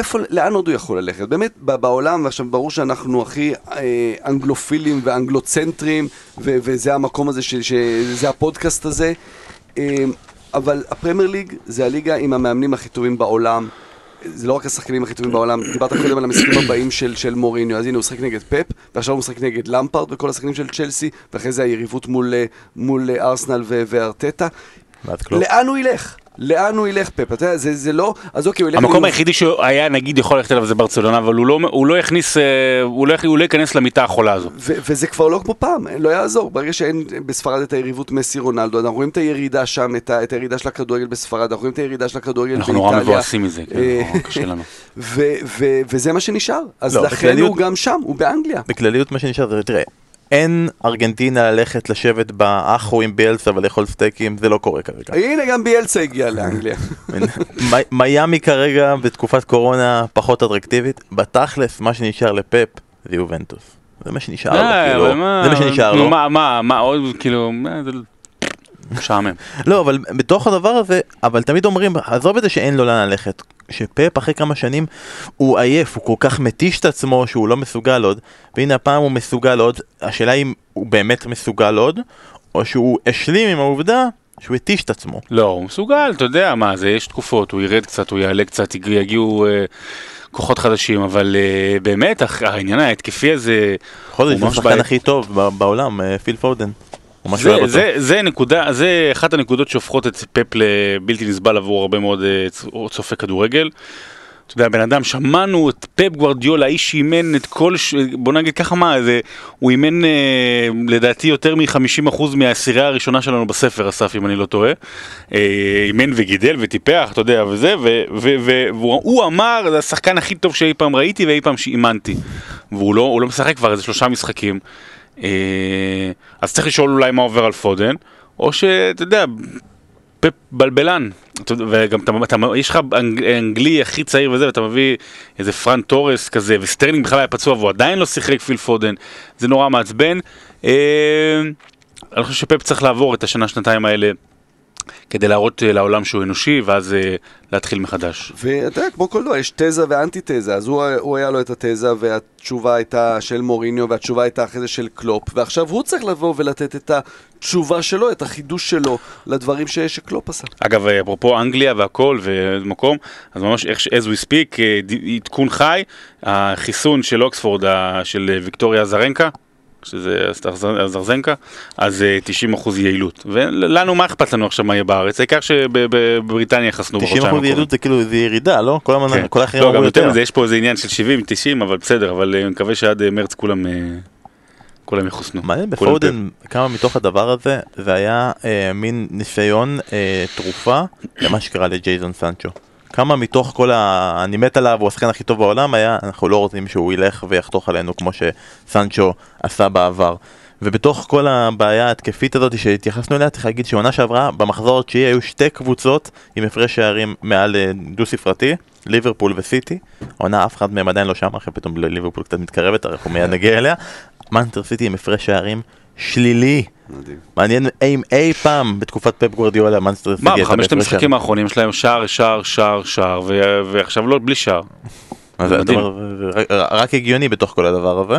איפה, לאן עוד הוא יכול ללכת? באמת, בעולם, ועכשיו ברור שאנחנו הכי אה, אנגלופילים ואנגלוצנטרים, ו- וזה המקום הזה, ש- שזה הפודקאסט הזה, אה, אבל הפרמייר ליג זה הליגה עם המאמנים הכי טובים בעולם. זה לא רק השחקנים הכי טובים בעולם, דיברת קודם על המשחקים הבאים של, של מוריניו, אז הנה הוא משחק נגד פפ, ועכשיו הוא משחק נגד למפרד וכל השחקנים של צ'לסי, ואחרי זה היריבות מול, מול ארסנל וארטטה. לאן הוא ילך? לאן הוא ילך פפ? אתה יודע, זה, זה לא... אז אוקיי, הוא ילך... המקום היחידי שהוא היה נגיד יכול ללכת אליו זה ברצלונה, אבל הוא לא, הוא לא יכניס, אה, הוא לא, הוא לא ייכנס למיטה החולה הזו. ו- וזה כבר לא כמו פעם, לא יעזור. ברגע שאין בספרד את היריבות מסי רונלדו, אנחנו רואים את הירידה שם, את, ה- את הירידה של הכדורגל בספרד, אנחנו רואים את הירידה של הכדורגל באיטליה. אנחנו נורא מבואסים מזה, כן, אה, קשה לנו. ו- ו- וזה מה שנשאר. אז לא, לכן בכלליות, הוא גם שם, הוא באנגליה. בכלליות מה שנשאר זה, תראה, אין ארגנטינה ללכת לשבת באחו עם ביאלסה ולאכול סטייקים, זה לא קורה כרגע. הנה גם ביאלסה הגיע לאנגליה. מיאמי כרגע בתקופת קורונה פחות אטרקטיבית, בתכלס מה שנשאר לפפ זה יובנטוס. זה מה שנשאר לו, אה, כאילו, זה מה שנשאר לו. מה, מה, מה עוד, כאילו, משעמם. לא, אבל בתוך הדבר הזה, אבל תמיד אומרים, עזוב את זה שאין לו לאן ללכת. שפפ אחרי כמה שנים הוא עייף, הוא כל כך מתיש את עצמו שהוא לא מסוגל עוד, והנה הפעם הוא מסוגל עוד, השאלה אם הוא באמת מסוגל עוד, או שהוא השלים עם העובדה שהוא התיש את עצמו. לא, הוא מסוגל, אתה יודע מה זה, יש תקופות, הוא ירד קצת, הוא יעלה קצת, יגיעו... אה, כוחות חדשים, אבל uh, באמת, העניין ההתקפי הזה... בכל זאת, זה השחקן הכי טוב בעולם, uh, פיל פודן. זה, זה, זה נקודה, זה אחת הנקודות שהופכות את פפ לבלתי נסבל עבור הרבה מאוד uh, צופי כדורגל. אתה יודע, בן אדם, שמענו את פפ גוורדיולה, האיש שאימן את כל, ש... בוא נגיד ככה מה, זה, הוא אימן אה, לדעתי יותר מ-50% מהעשירייה הראשונה שלנו בספר, אסף, אם אני לא טועה. אה, אימן וגידל וטיפח, אתה יודע, וזה, והוא אמר, זה השחקן הכי טוב שאי פעם ראיתי ואי פעם שאימנתי. והוא לא, לא משחק כבר איזה שלושה משחקים. אה, אז צריך לשאול אולי מה עובר על פודן, או שאתה יודע, פפ בלבלן, וגם אתה, אתה, יש לך אנג, אנגלי הכי צעיר וזה, ואתה מביא איזה פרן תורס כזה, וסטרלינג בכלל היה פצוע והוא עדיין לא שיחק פיל פודן, זה נורא מעצבן. אה, אני חושב שפפ צריך לעבור את השנה, שנתיים האלה. כדי להראות אה, לעולם שהוא אנושי, ואז אה, להתחיל מחדש. ואתה יודע, כמו כל דבר, יש תזה ואנטי תזה, אז הוא, הוא היה לו את התזה, והתשובה הייתה של מוריניו, והתשובה הייתה אחרי זה של קלופ, ועכשיו הוא צריך לבוא ולתת את התשובה שלו, את החידוש שלו, לדברים ש, שקלופ עשה. אגב, אה, אפרופו אנגליה והכל ומקום, אז ממש איך as we speak, עדכון חי, החיסון של אוקספורד, של ויקטוריה זרנקה, שזה הזר- הזרזנקה, אז אה, 90% יעילות. ולנו, מה אכפת לנו עכשיו מה יהיה בארץ? העיקר שבבריטניה יחסנו 90% בחודשיים הקרובים. יעילות זה כאילו זה ירידה, לא? כל המנה- כן. כל האחרים לא, אמרו גם יותר. מזה, יש פה איזה עניין של 70, 90, אבל בסדר, אבל אה, אני מקווה שעד אה, מרץ כולם כולם יחוסנו. מעניין בפודן כמה מתוך הדבר הזה זה היה אה, מין ניסיון אה, תרופה למה שקרה לג'ייזון סנצ'ו. כמה מתוך כל ה... אני מת עליו, הוא השחקן הכי טוב בעולם, היה אנחנו לא רוצים שהוא ילך ויחתוך עלינו כמו שסנצ'ו עשה בעבר. ובתוך כל הבעיה ההתקפית הזאת שהתייחסנו אליה, צריך להגיד שעונה שעברה, במחזור התשיעי היו שתי קבוצות עם הפרש שערים מעל אה, דו ספרתי, ליברפול וסיטי. העונה אף אחד מהם עדיין לא שם, אחרי פתאום ליברפול קצת מתקרבת, אנחנו מיד נגיע אליה. מנצ'סטר סיטי עם הפרש שערים שלילי. מדהים. מעניין אם אי פעם בתקופת פפ גווארדיולה מנצ'סטר מה, בחמשת המשחקים האחרונים יש להם שער, שער, שער, שער, ועכשיו לא, בלי שער. רק- הגיוני בתוך כל הדבר הזה.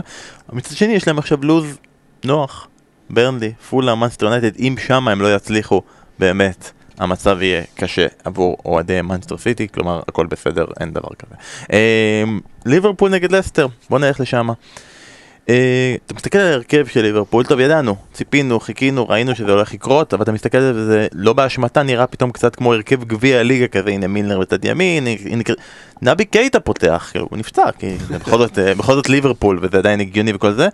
מצד שני יש להם עכשיו לוז נוח, ברנלי, פולהאם, מנצ'סטר יונייטד, אם שם הם לא יצליחו, באמת, המצב יהיה קשה עבור אוהדי מנצ'סטר סיטי, כלומר הכל בסדר, אין דבר כזה. אה, ליברפול נגד לסטר, בוא נלך לשם. אה, אתה מסתכל על ההרכב של ליברפול, טוב ידענו, ציפינו, חיכינו, ראינו שזה הולך לקרות, אבל אתה מסתכל על זה וזה לא באשמתה, נראה פתאום קצת כמו הרכב גביע הליגה כזה, הנה מילנר בצד ימין, הנה נבי קייטה פותח, כאילו, הוא נפצע, כי זה בכל זאת, אה, בכל זאת ליברפול וזה עדיין הגיוני וכל זה,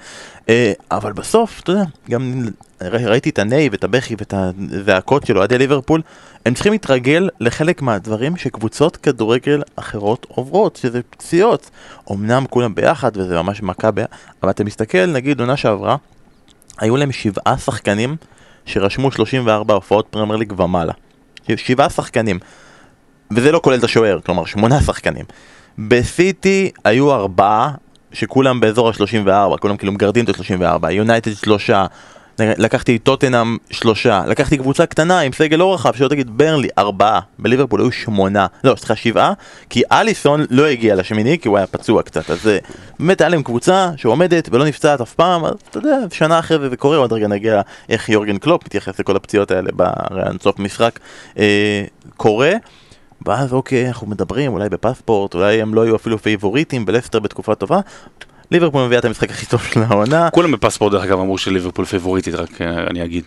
אה, אבל בסוף, אתה יודע, גם ראיתי את הניי ואת הבכי ואת הזעקות של אוהדי ליברפול, הם צריכים להתרגל לחלק מהדברים שקבוצות כדורגל אחרות עוברות, שזה פציעות. אמנם כולם ביחד וזה ממש מכה ביחד, אבל אתה מסתכל, נגיד עונה שעברה, היו להם שבעה שחקנים שרשמו 34 הופעות פרמייר ליג ומעלה. שבעה שחקנים. וזה לא כולל את השוער, כלומר שמונה שחקנים. בסיטי היו ארבעה שכולם באזור ה-34, כולם כאילו מגרדים את ה-34, יונייטד שלושה, לקחתי טוטנאם שלושה, לקחתי קבוצה קטנה עם סגל לא רחב, שלא תגיד ברנלי, ארבעה, בליברפול היו שמונה, לא, סליחה שבעה, כי אליסון לא הגיע לשמיני כי הוא היה פצוע קצת, אז אה, באמת היה להם קבוצה שעומדת ולא נפצעת אף פעם, אז אתה יודע, שנה אחרי זה זה קורה, עוד רגע נגיע איך יורגן קלופ מתייחס לכל הפציעות האלה בראיון סוף משחק, אה, קורה. ואז אוקיי, אנחנו מדברים אולי בפספורט, אולי הם לא היו אפילו פייבוריטים בלסטר בתקופה טובה. ליברפול מביאה את המשחק הכי טוב של העונה, כולם בפספורט דרך אגב אמרו שליברפול פיבוריטית, רק אה, אני אגיד.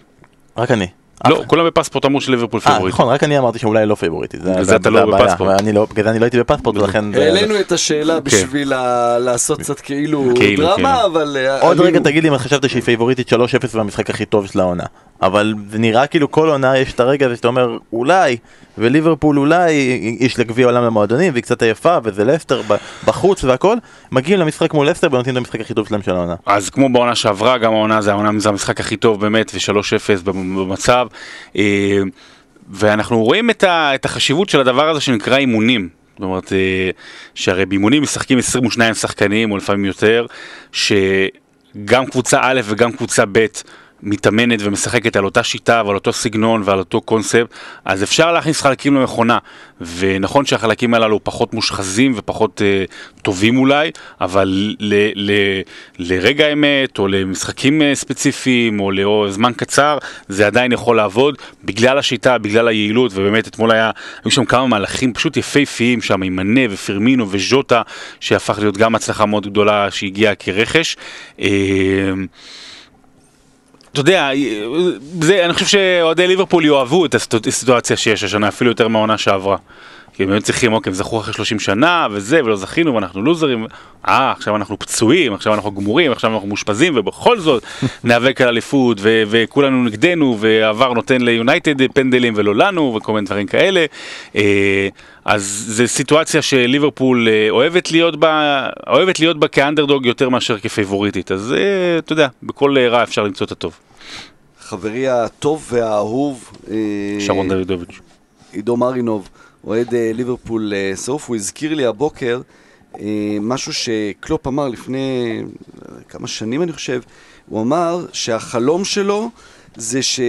רק אני. לא, כולם בפספורט אמרו שליברפול אה, פיבוריטית. נכון, רק אני אמרתי שאולי לא פייבוריטית. זה- אתה לא. בפספורט. אני לא- בגלל זה אני לא הייתי בפספורט, ולכן... זה- העלינו את השאלה בשביל ה- לעשות קצת כאילו כאילו, דרמה, כאילו. אבל... אה, עוד. רגע תגיד לי אם את חשבת שהיא פייבוריטית 3-0 והמשחק הכי טוב של העונה. אבל זה נראה כאילו כל עונה יש את הרגע הזה שאתה אומר אולי, וליברפול אולי יש לה גביע עולם למועדונים והיא קצת עייפה וזה לסטר בחוץ והכל, מגיעים למשחק מול לסטר ונותנים את המשחק הכי טוב שלהם של העונה. אז כמו בעונה שעברה, גם העונה זה העונה זה המשחק הכי טוב באמת, ו-3-0 במצב. אה, ואנחנו רואים את, ה, את החשיבות של הדבר הזה שנקרא אימונים. זאת אומרת, אה, שהרי באימונים משחקים 22 שחקנים, או לפעמים יותר, שגם קבוצה א' וגם קבוצה ב' מתאמנת ומשחקת על אותה שיטה ועל אותו סגנון ועל אותו קונספט, אז אפשר להכניס חלקים למכונה. ונכון שהחלקים הללו פחות מושחזים ופחות אה, טובים אולי, אבל ל, ל, לרגע האמת או למשחקים אה, ספציפיים או לזמן קצר, זה עדיין יכול לעבוד בגלל השיטה, בגלל היעילות, ובאמת אתמול היה, היו שם כמה מהלכים פשוט יפהפיים שם עם מנה ופרמינו וז'וטה, שהפך להיות גם הצלחה מאוד גדולה שהגיעה כרכש. אה, אתה יודע, זה, אני חושב שאוהדי ליברפול יאהבו את הסיטו- הסיטואציה שיש השנה, אפילו יותר מהעונה שעברה. כי הם היו צריכים, אוקיי, הם זכו אחרי 30 שנה וזה, ולא זכינו, ואנחנו לוזרים. אה, עכשיו אנחנו פצועים, עכשיו אנחנו גמורים, עכשיו אנחנו מאושפזים, ובכל זאת ניאבק על אליפות, ו- וכולנו נגדנו, ועבר נותן ליונייטד פנדלים ולא לנו, וכל מיני דברים כאלה. אה, אז זו סיטואציה שליברפול אה, אוהבת להיות בה, אוהבת להיות בה כאנדרדוג יותר מאשר כפייבוריטית. אז אה, אתה יודע, בכל רע אפשר למצוא את הטוב. חברי הטוב והאהוב, אה, שרון דוידוביץ'. עידו מרינוב, אוהד אה, ליברפול אה, שרוף, הוא הזכיר לי הבוקר אה, משהו שקלופ אמר לפני כמה שנים אני חושב, הוא אמר שהחלום שלו זה ש...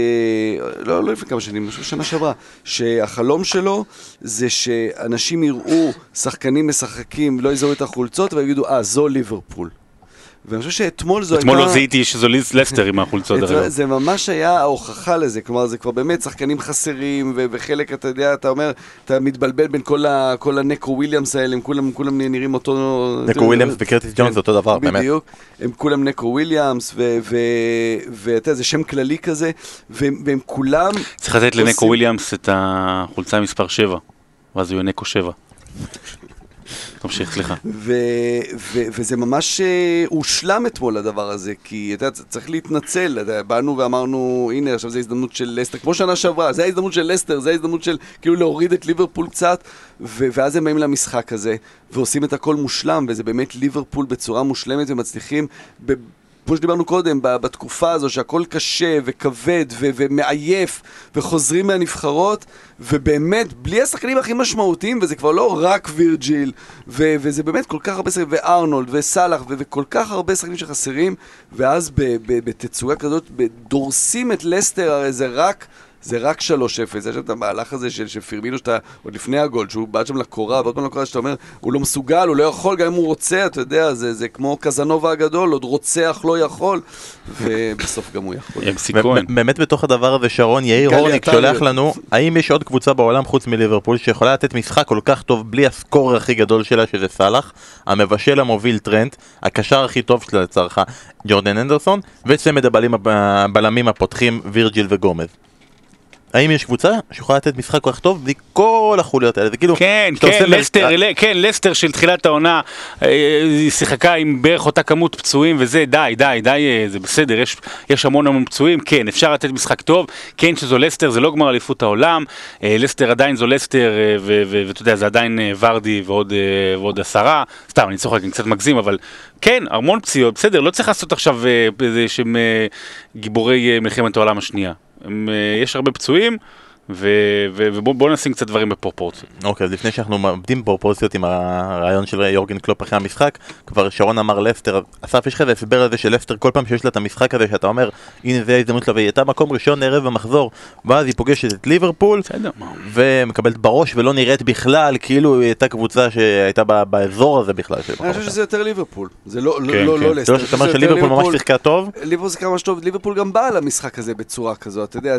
לא, לא לפני כמה שנים, חושב שנה שעברה, שהחלום שלו זה שאנשים יראו שחקנים משחקים, לא יזהו את החולצות ויגידו, אה, זו ליברפול. ואני חושב שאתמול זו אתמול הייתה... לא זיהיתי שזו ליז לסטר עם החולצות, דרך אתמול- אגב. זה ממש היה ההוכחה לזה, כלומר זה כבר באמת שחקנים חסרים, וחלק, אתה יודע, אתה אומר, אתה מתבלבל בין כל, ה- כל הנקו וויליאמס האלה, הם כולם, כולם נראים אותו... נקו וויליאמס וקרטיס ג'ונס זה אותו דבר, באמת. בדיוק, הם כולם נקו וויליאמס, ואתה יודע, זה שם כללי כזה, והם, כולם... צריך לתת לנקו וויליאמס את החולצה מספר 7, ואז הוא יהיה נקו 7. תמשיך, סליחה. וזה ממש אה, הושלם אתמול הדבר הזה, כי אתה יודע, צריך להתנצל, באנו ואמרנו, הנה עכשיו זו הזדמנות של לסטר, כמו שנה שעברה, זה ההזדמנות של לסטר, זה ההזדמנות של כאילו להוריד את ליברפול קצת, ואז הם באים למשחק הזה, ועושים את הכל מושלם, וזה באמת ליברפול בצורה מושלמת, ומצליחים, כמו שדיברנו קודם, בתקופה הזו שהכל קשה וכבד ו- ומעייף, וחוזרים מהנבחרות, ובאמת, בלי השחקנים הכי משמעותיים, וזה כבר לא רק וירג'יל, ו- וזה באמת כל כך הרבה שחקנים, וארנולד, וסאלח, ו- וכל כך הרבה שחקנים שחסרים, ואז בתצוגה כזאת, דורסים את לסטר, הרי זה רק... זה רק 3-0, יש שם את המהלך הזה של, של פירמינו שאתה, עוד לפני הגול, שהוא בעט שם לקורה, ועוד פעם לקורה שאתה אומר, הוא לא מסוגל, הוא לא יכול, גם אם הוא רוצה, אתה יודע, זה, זה כמו קזנובה הגדול, עוד רוצח לא יכול, ובסוף גם הוא יכול. באמת בתוך הדבר הזה שרון יאיר הורניק. שולח לנו האם יש עוד קבוצה בעולם חוץ מליברפול שיכולה לתת משחק כל כך טוב בלי הסקורר הכי גדול שלה שזה סאלח המבשל המוביל טרנט הקשר הכי טוב שלה לצערך ג'ורדן אנדרסון וצמד הבלמים הב- הבלמים הפותחים וירג'יל וגומז. האם יש קבוצה שיכולה לתת משחק כל כך טוב בלי כל החוליות האלה זה כאילו כן, כן, עושה מר- לסטר, ל- כן, לסטר של תחילת העונה, אה, שיחקה עם בערך אותה כמות פצועים וזה, די, די, די, אה, זה בסדר, יש, יש המון המון פצועים, כן, אפשר לתת משחק טוב, כן שזו לסטר, זה לא גמר אליפות העולם, אה, לסטר עדיין זו לסטר, אה, ואתה יודע, זה עדיין אה, ורדי ועוד, אה, ועוד עשרה, סתם, אני צוחק, אני קצת מגזים, אבל כן, המון פציעות, בסדר, לא צריך לעשות עכשיו איזה שהם גיבורי מלחמת העולם השנייה. הם, אה, יש הרבה פצועים, ובואו נשים קצת דברים בפרופורציות. אוקיי, אז לפני שאנחנו מאבדים פרופורציות עם הרעיון של יורגן קלופ אחרי המשחק, כבר שרון אמר לסטר, אסף יש לך איזה הסבר לזה שלסטר כל פעם שיש לה את המשחק הזה שאתה אומר, הנה זה ההזדמנות שלה, והיא הייתה מקום ראשון ערב המחזור, ואז היא פוגשת את ליברפול? ומקבלת בראש ולא נראית בכלל, כאילו היא הייתה קבוצה שהייתה ב- באזור הזה בכלל. אני חושב. שזה יותר ליברפול, זה לא, כן, לא, כן. לא לסטר. לא שאתה אומר שליברפול ממש שיחקה טוב? ליברפול זה כמה שטוב, ליברפול גם באה למשחק הזה בצורה כזאת, אתה יודע,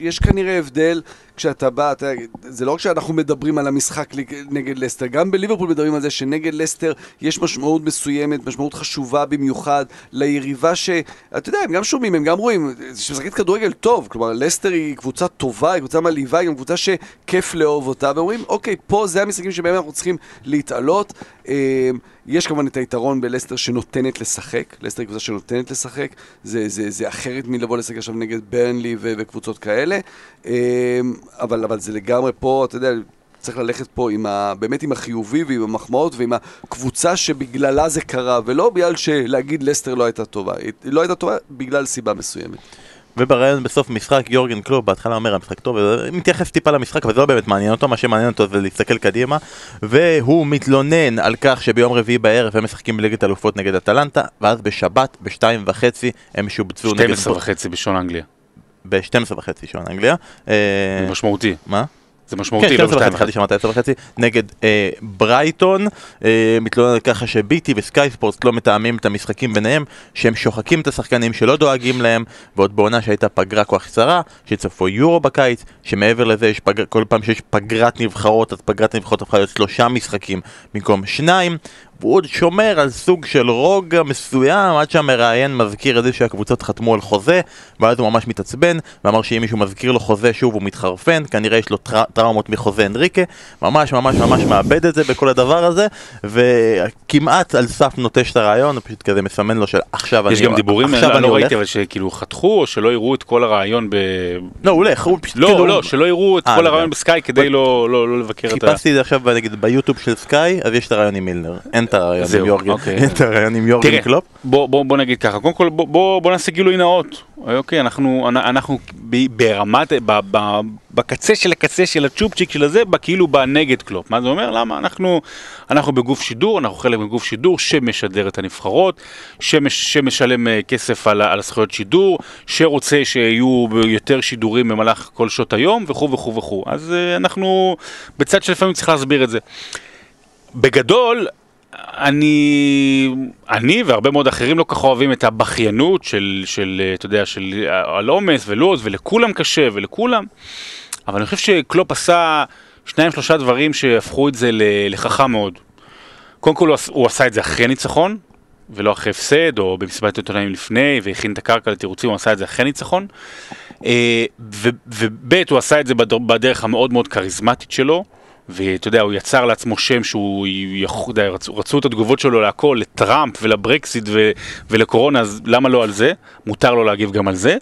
יש כנראה הבדל כשאתה בא, אתה, זה לא רק שאנחנו מדברים על המשחק נגד לסטר, גם בליברפול מדברים על זה שנגד לסטר יש משמעות מסוימת, משמעות חשובה במיוחד ליריבה ש... אתה יודע, הם גם שומעים, הם גם רואים, שמשחקת כדורגל טוב, כלומר לסטר היא קבוצה טובה, היא קבוצה מלהיבה, היא גם קבוצה שכיף לאהוב אותה, ואומרים, אוקיי, פה זה המשחקים שבהם אנחנו צריכים להתעלות. אה, יש כמובן את היתרון בלסטר שנותנת לשחק, לסטר היא קבוצה שנותנת לשחק, זה, זה, זה אחרת מלבוא לשחק עכשיו נגד ברנלי ו- וקבוצות כאלה, אה, אבל, אבל זה לגמרי פה, אתה יודע, צריך ללכת פה עם ה, באמת עם החיובי ועם המחמאות ועם הקבוצה שבגללה זה קרה, ולא בגלל שלהגיד לסטר לא הייתה טובה, היא לא הייתה טובה בגלל סיבה מסוימת. ובראיון בסוף משחק יורגן קלופ בהתחלה אומר המשחק טוב, מתייחס טיפה למשחק אבל זה לא באמת מעניין אותו, מה שמעניין אותו זה להסתכל קדימה והוא מתלונן על כך שביום רביעי בערב הם משחקים בליגת אלופות נגד אטלנטה ואז בשבת בשתיים וחצי הם שובצו נגד... 12 וחצי בשעון אנגליה. ב-12 וחצי שעון אנגליה. אה, משמעותי. מה? זה כן, משמעותי, לא 12 בשתיים וחצי. שאמרת 10 וחצי, נגד אה, ברייטון, אה, מתלונן על ככה שביטי וסקאי ספורט לא מתאמים את המשחקים ביניהם, שהם שוחקים את השחקנים שלא דואגים להם, ועוד בעונה שהייתה פגרה כל כך קצרה, שצפו יורו בקיץ, שמעבר לזה יש פגר, כל פעם שיש פגרת נבחרות, אז פגרת נבחרות הפכה להיות שלושה משחקים במקום שניים, והוא עוד שומר על סוג של רוגע מסוים עד שהמראיין מזכיר את זה שהקבוצות חתמו על חוזה ואז הוא ממש מתעצבן ואמר שאם מישהו מזכיר לו חוזה שוב הוא מתחרפן כנראה יש לו טר... טראומות מחוזה אנריקה. ממש ממש ממש מאבד את זה בכל הדבר הזה וכמעט על סף נוטש את הרעיון הוא פשוט כזה מסמן לו שעכשיו יש אני גם דיבורים, עכשיו אני אני לא הולך. ראיתי, אבל שכאילו חתכו או שלא יראו את כל הרעיון ב... לא הוא הולך הוא פשוט לא, כאילו- לא, שלא יראו את אה, כל לא הרעיון יודע. בסקאי כדי לא לא- לא לבקר את ה... חיפשתי את זה עכשיו נגיד ביוטיוב של סקאי אז יש את הרעיון עם מילנר. אין את הרעיון עם זהו, יורגן, אוקיי. את הריאיון עם יורגן קלופ. בוא, נגיד ככה, קודם כל בוא, נעשה גילוי נאות, אוקיי, אנחנו, ברמת, בקצה של הקצה של הצ'ופצ'יק של הזה, כאילו בנגד קלופ, מה זה אומר? למה? אנחנו, בגוף שידור, אנחנו חלק מגוף שידור שמשדר את הנבחרות, שמש, שמשלם אה, כסף על הזכויות שידור, שרוצה שיהיו יותר שידורים במהלך כל שעות היום, וכו' וכו' וכו', אז אה, אנחנו בצד שלפעמים צריך להסביר את זה. בגדול, אני, אני והרבה מאוד אחרים לא כך אוהבים את הבכיינות של, של, אתה יודע, של על עומס ולוז, ולכולם קשה, ולכולם. אבל אני חושב שקלופ עשה שניים שלושה דברים שהפכו את זה לחכם מאוד. קודם כל הוא, הוא עשה את זה אחרי ניצחון, ולא אחרי הפסד, או במסיבת עיתונאים לפני, והכין את הקרקע לתירוצים, הוא עשה את זה אחרי ניצחון. אה, וב' הוא עשה את זה בדר- בדרך המאוד מאוד כריזמטית שלו, ואתה יודע, הוא יצר לעצמו שם שהוא, יכול- רצו, רצו את התגובות שלו להכל, לטראמפ ולברקסיט ו- ולקורונה, אז למה לא על זה? מותר לו להגיב גם על זה,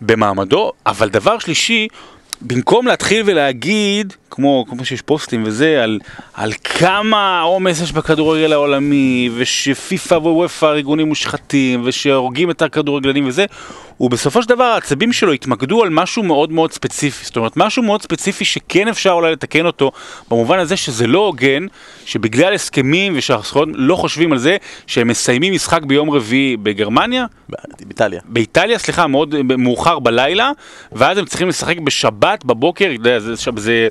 במעמדו. אבל דבר שלישי, במקום להתחיל ולהגיד, כמו, כמו שיש פוסטים וזה, על, על כמה עומס יש בכדורגל העולמי, ושפיפ"א ווופ"א ארגונים מושחתים, ושהורגים את הכדורגלנים וזה, ובסופו של דבר העצבים שלו התמקדו על משהו מאוד מאוד ספציפי, זאת אומרת משהו מאוד ספציפי שכן אפשר אולי לתקן אותו, במובן הזה שזה לא הוגן, שבגלל הסכמים ושהזכויות לא חושבים על זה, שהם מסיימים משחק ביום רביעי בגרמניה, באיטליה. באיטליה, סליחה, מאוד מאוחר בלילה, ואז הם צריכים לשחק בשבת בבוקר, אתה יודע, זה, זה, זה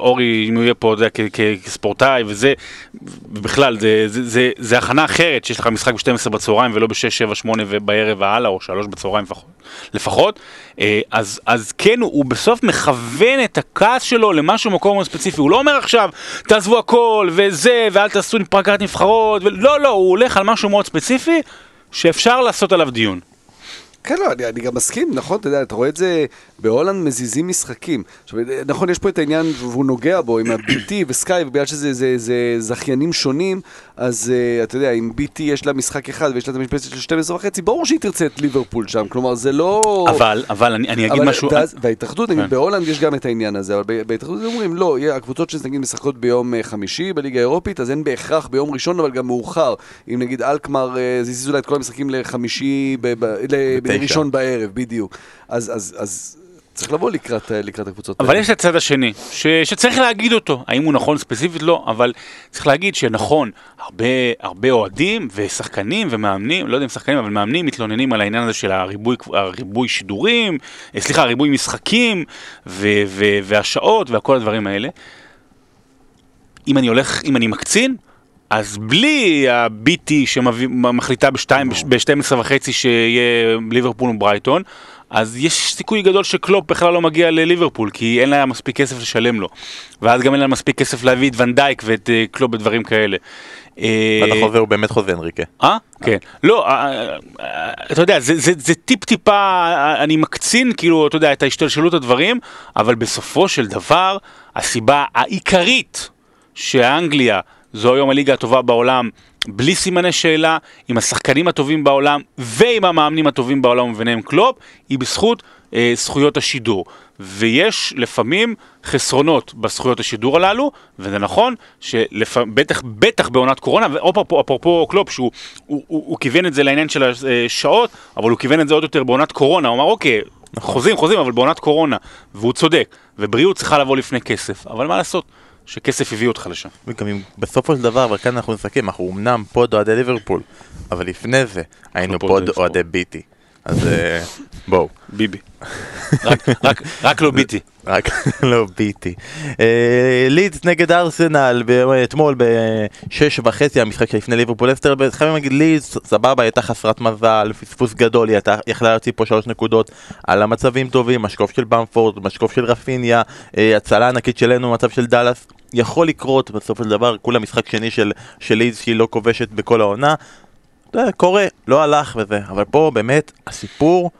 אורי, אם הוא יהיה פה, יודע, כ- כ- כספורטאי וזה, ובכלל, זה, זה, זה, זה הכנה אחרת, שיש לך משחק ב-12 בצהריים ולא ב-6, 7, 8 בערב והלאה, או 3 בצהריים לפחות. לפחות. אה, אז, אז כן, הוא, בסוף מכוון את הכעס שלו למשהו מקום מאוד ספציפי, הוא לא אומר עכשיו, תעזבו הכל, וזה, ואל תעשו פגרת נבחרות, ו... לא, לא, הוא הולך על משהו מאוד ספציפי, שאפשר לעשות עליו דיון. כן, לא, אני, אני גם מסכים, נכון, אתה יודע, אתה רואה את זה, בהולנד מזיזים משחקים. עכשיו, נכון, יש פה את העניין, והוא נוגע בו, עם ה-BT וסקאי, ובגלל שזה זה, זה זכיינים שונים, אז אה, אתה יודע, אם BT יש לה משחק אחד ויש לה את המשבצת של 12 וחצי, ברור שהיא תרצה את ליברפול שם, כלומר, זה לא... אבל, אבל אני, אני אגיד אבל משהו... ואז, וההתאחדות, נגיד, כן. בהולנד יש גם את העניין הזה, אבל ב- בהתאחדות אומרים, לא, הקבוצות שנגיד משחקות ביום אה, חמישי בליגה האירופית, אז אין בהכרח ביום ראשון, אבל גם מאוחר. אם נגיד אלקמר, אה, אז הזיזו לה את כל המשחקים לחמישי, ב- ב- ל- בתשע. לראשון בערב, בדיוק. אז, אז, אז צריך לבוא לקראת, לקראת הקבוצות אבל. יש את הצד השני, ש, שצריך להגיד אותו, האם הוא נכון ספציפית לא, אבל צריך להגיד שנכון, הרבה, הרבה אוהדים ושחקנים ומאמנים, לא יודע אם שחקנים, אבל מאמנים מתלוננים על העניין הזה של הריבוי, הריבוי שידורים, אה, סליחה, הריבוי משחקים ו, ו, והשעות וכל הדברים האלה. אם אני הולך, אם אני מקצין, אז בלי ה-BT שמחליטה ב-12 וחצי שיהיה ליברפול וברייטון, אז יש סיכוי גדול שקלופ בכלל לא מגיע לליברפול, כי אין לה מספיק כסף לשלם לו. ואז גם אין לה מספיק כסף להביא את ונדייק ואת אה, קלופ בדברים כאלה. אה, החוזה הוא באמת חוזה אנריקה. אה? כן. לא, אה, אה, אתה יודע, זה- טיפ-טיפה, אה, אני מקצין, כאילו, אתה יודע, את ההשתלשלות הדברים, אבל בסופו של דבר, הסיבה העיקרית שאנגליה זו היום הליגה הטובה בעולם, בלי סימני שאלה, עם השחקנים הטובים בעולם ועם המאמנים הטובים בעולם וביניהם קלופ, היא בזכות אה, זכויות השידור. ויש לפעמים חסרונות בזכויות השידור הללו, וזה נכון שבטח בטח בעונת קורונה, ואפרופו אפרופו קלופ, שהוא הוא, הוא, הוא כיוון את זה לעניין של השעות, אבל הוא כיוון את זה עוד יותר בעונת קורונה, הוא אמר אוקיי, חוזים חוזים, אבל בעונת קורונה, והוא צודק, ובריאות צריכה לבוא לפני כסף, אבל מה לעשות, שכסף הביא אותך לשם. וגם אם בסופו של דבר, וכאן אנחנו נסכם, אנחנו אמנם פוד אוהדי ליברפול, אבל לפני זה היינו פוד אוהדי BT. אז אה, בואו, ביבי. רק, לא ביטי. רק לא ביטי. אה, לידס נגד ארסנל אתמול בשש וחצי, המשחק שלפני ליברפול אסטר, חייבים להגיד לידס, סבבה, הייתה חסרת מזל, פספוס גדול, היא יכלה להוציא פה שלוש נקודות על המצבים טובים, משקוף של במפורד, משקוף של רפיניה, אה, הצלה ענקית שלנו, מצב של דאלאס, יכול לקרות בסופו של דבר, כולה משחק שני של, של לידס שהיא לא כובשת בכל העונה. זה קורה, לא הלך וזה, אבל פה באמת הסיפור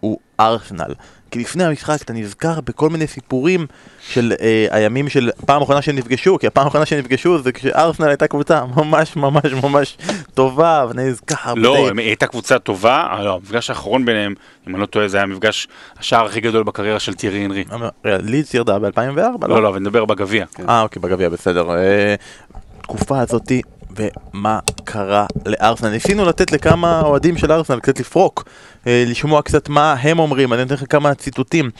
הוא ארסנל. כי לפני המשחק אתה נזכר בכל מיני סיפורים של אה, הימים של פעם אחרונה שהם נפגשו, כי הפעם האחרונה שהם נפגשו זה כשארסנל הייתה קבוצה ממש ממש ממש טובה, ואני נזכר... לא, היא הייתה קבוצה טובה, לא, המפגש האחרון ביניהם, אם אני לא טועה, זה היה מפגש השער הכי גדול בקריירה של טירי הנרי. רגע, לידס ירדה ב-2004, לא, לא, אבל נדבר בגביע. אה, אוקיי, בגביע, בסדר. אה, תקופה הזאתי, ומה קרה לארסנל. ניסינו לתת לכמה אוהדים של ארסנל קצת לפרוק, אה, לשמוע קצת מה הם אומרים, אני נותן לך כמה ציטוטים.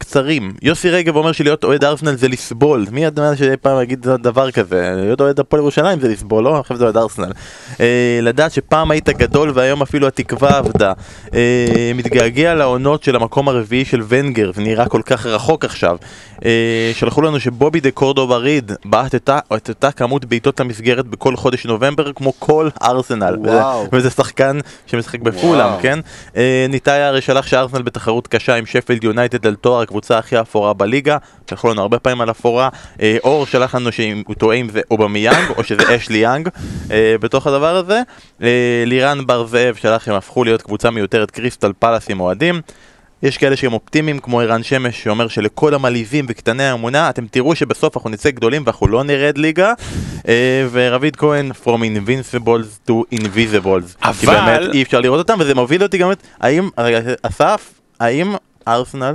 קצרים. יוסי רגב אומר שלהיות אוהד ארסנל זה לסבול. מי ידע שאי פעם יגיד דבר כזה? להיות אוהד הפועל ירושלים זה לסבול, לא? עכשיו זה אוהד ארסנל. אה, לדעת שפעם היית גדול והיום אפילו התקווה עבדה. אה, מתגעגע לעונות של המקום הרביעי של ונגר, זה נראה כל כך רחוק עכשיו. אה, שלחו לנו שבובי דה קורדובה ריד בעט את אותה כמות בעיטות למסגרת בכל חודש נובמבר כמו כל ארסנל. וואו. וזה שחקן שמשחק בפולאם, כן? אה, ניתאי הרי שלח שארסנל בתחרות קשה עם שפילד יונייטד על תואר הקבוצה הכי אפורה בליגה, שלחו לנו הרבה פעמים על אפורה. אה, אור שלח לנו שהוא טועה אם זה אובמיאנג או שזה אשלי יאנג אה, בתוך הדבר הזה. אה, לירן בר זאב שלח שהם הפכו להיות קבוצה מיותרת קריסטל פלאס עם אוהדים. יש כאלה שהם אופטימיים כמו ערן שמש שאומר שלכל המלעיזים וקטני האמונה אתם תראו שבסוף אנחנו נצא גדולים ואנחנו לא נרד ליגה ורביד כהן From Invincibles to Invisibles כי אבל- באמת אי אפשר לראות אותם וזה מוביל אותי גם את האם, אסף, האם ארסנל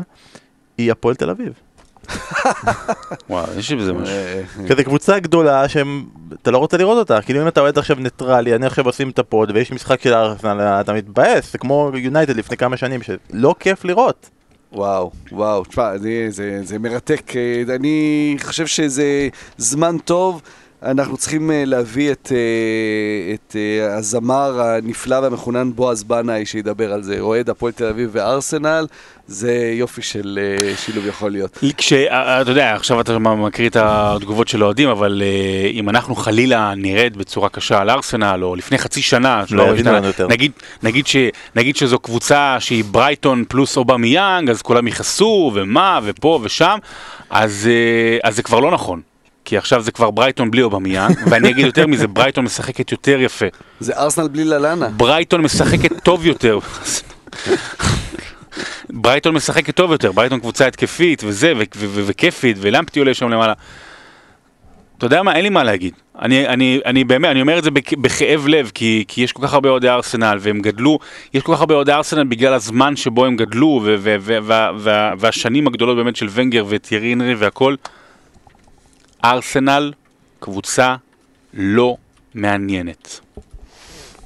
היא הפועל תל אביב? וואו, יש בזה משהו. אה, כזה קבוצה גדולה שאתה לא רוצה לראות אותה, כאילו אם אתה אוהד עכשיו ניטרלי, אני עכשיו עושים את הפוד ויש משחק של ארסנל, אתה מתבאס, זה כמו יונייטד לפני כמה שנים, שלא כיף לראות. וואו, וואו, תשמע, אני- זה, זה מרתק. אה, אני חושב שזה זמן טוב. אנחנו צריכים אה, להביא את, אה, את אה, הזמר הנפלא והמחונן בועז בנאי שידבר על זה. אוהד הפועל תל אביב וארסנל, זה יופי של שילוב יכול להיות. כש... אה, אתה יודע, עכשיו אתה מקריא את התגובות של האוהדים, אבל אם אנחנו חלילה נרד בצורה קשה על ארסנל, או לפני חצי שנה, השתנה, לנו יותר. נגיד, נגיד, ש, נגיד שזו קבוצה שהיא ברייטון פלוס אובמיאנג, אז כולם יכעסו, ומה, ופה ושם, אז, אז זה כבר לא נכון. כי עכשיו זה כבר ברייטון בלי אובמיאנג, ואני אגיד יותר מזה, ברייטון משחקת יותר יפה. זה ארסנל בלי לאלנה. ברייטון משחקת טוב יותר. ברייטון משחקת טוב יותר, ברייטון קבוצה התקפית וזה, וכיפית, ולמפטי עולה שם למעלה. אתה יודע מה, אין לי מה להגיד. אני, אני, אני באמת, אני אומר את זה בכ- בכאב לב, כי, כי יש כל כך הרבה אוהדי ארסנל, והם גדלו, יש כל כך הרבה אוהדי ארסנל בגלל הזמן שבו הם גדלו, ו- ו- ו- וה- והשנים הגדולות באמת של ונגר וטיירי הנרי והכל. ארסנל, קבוצה לא מעניינת.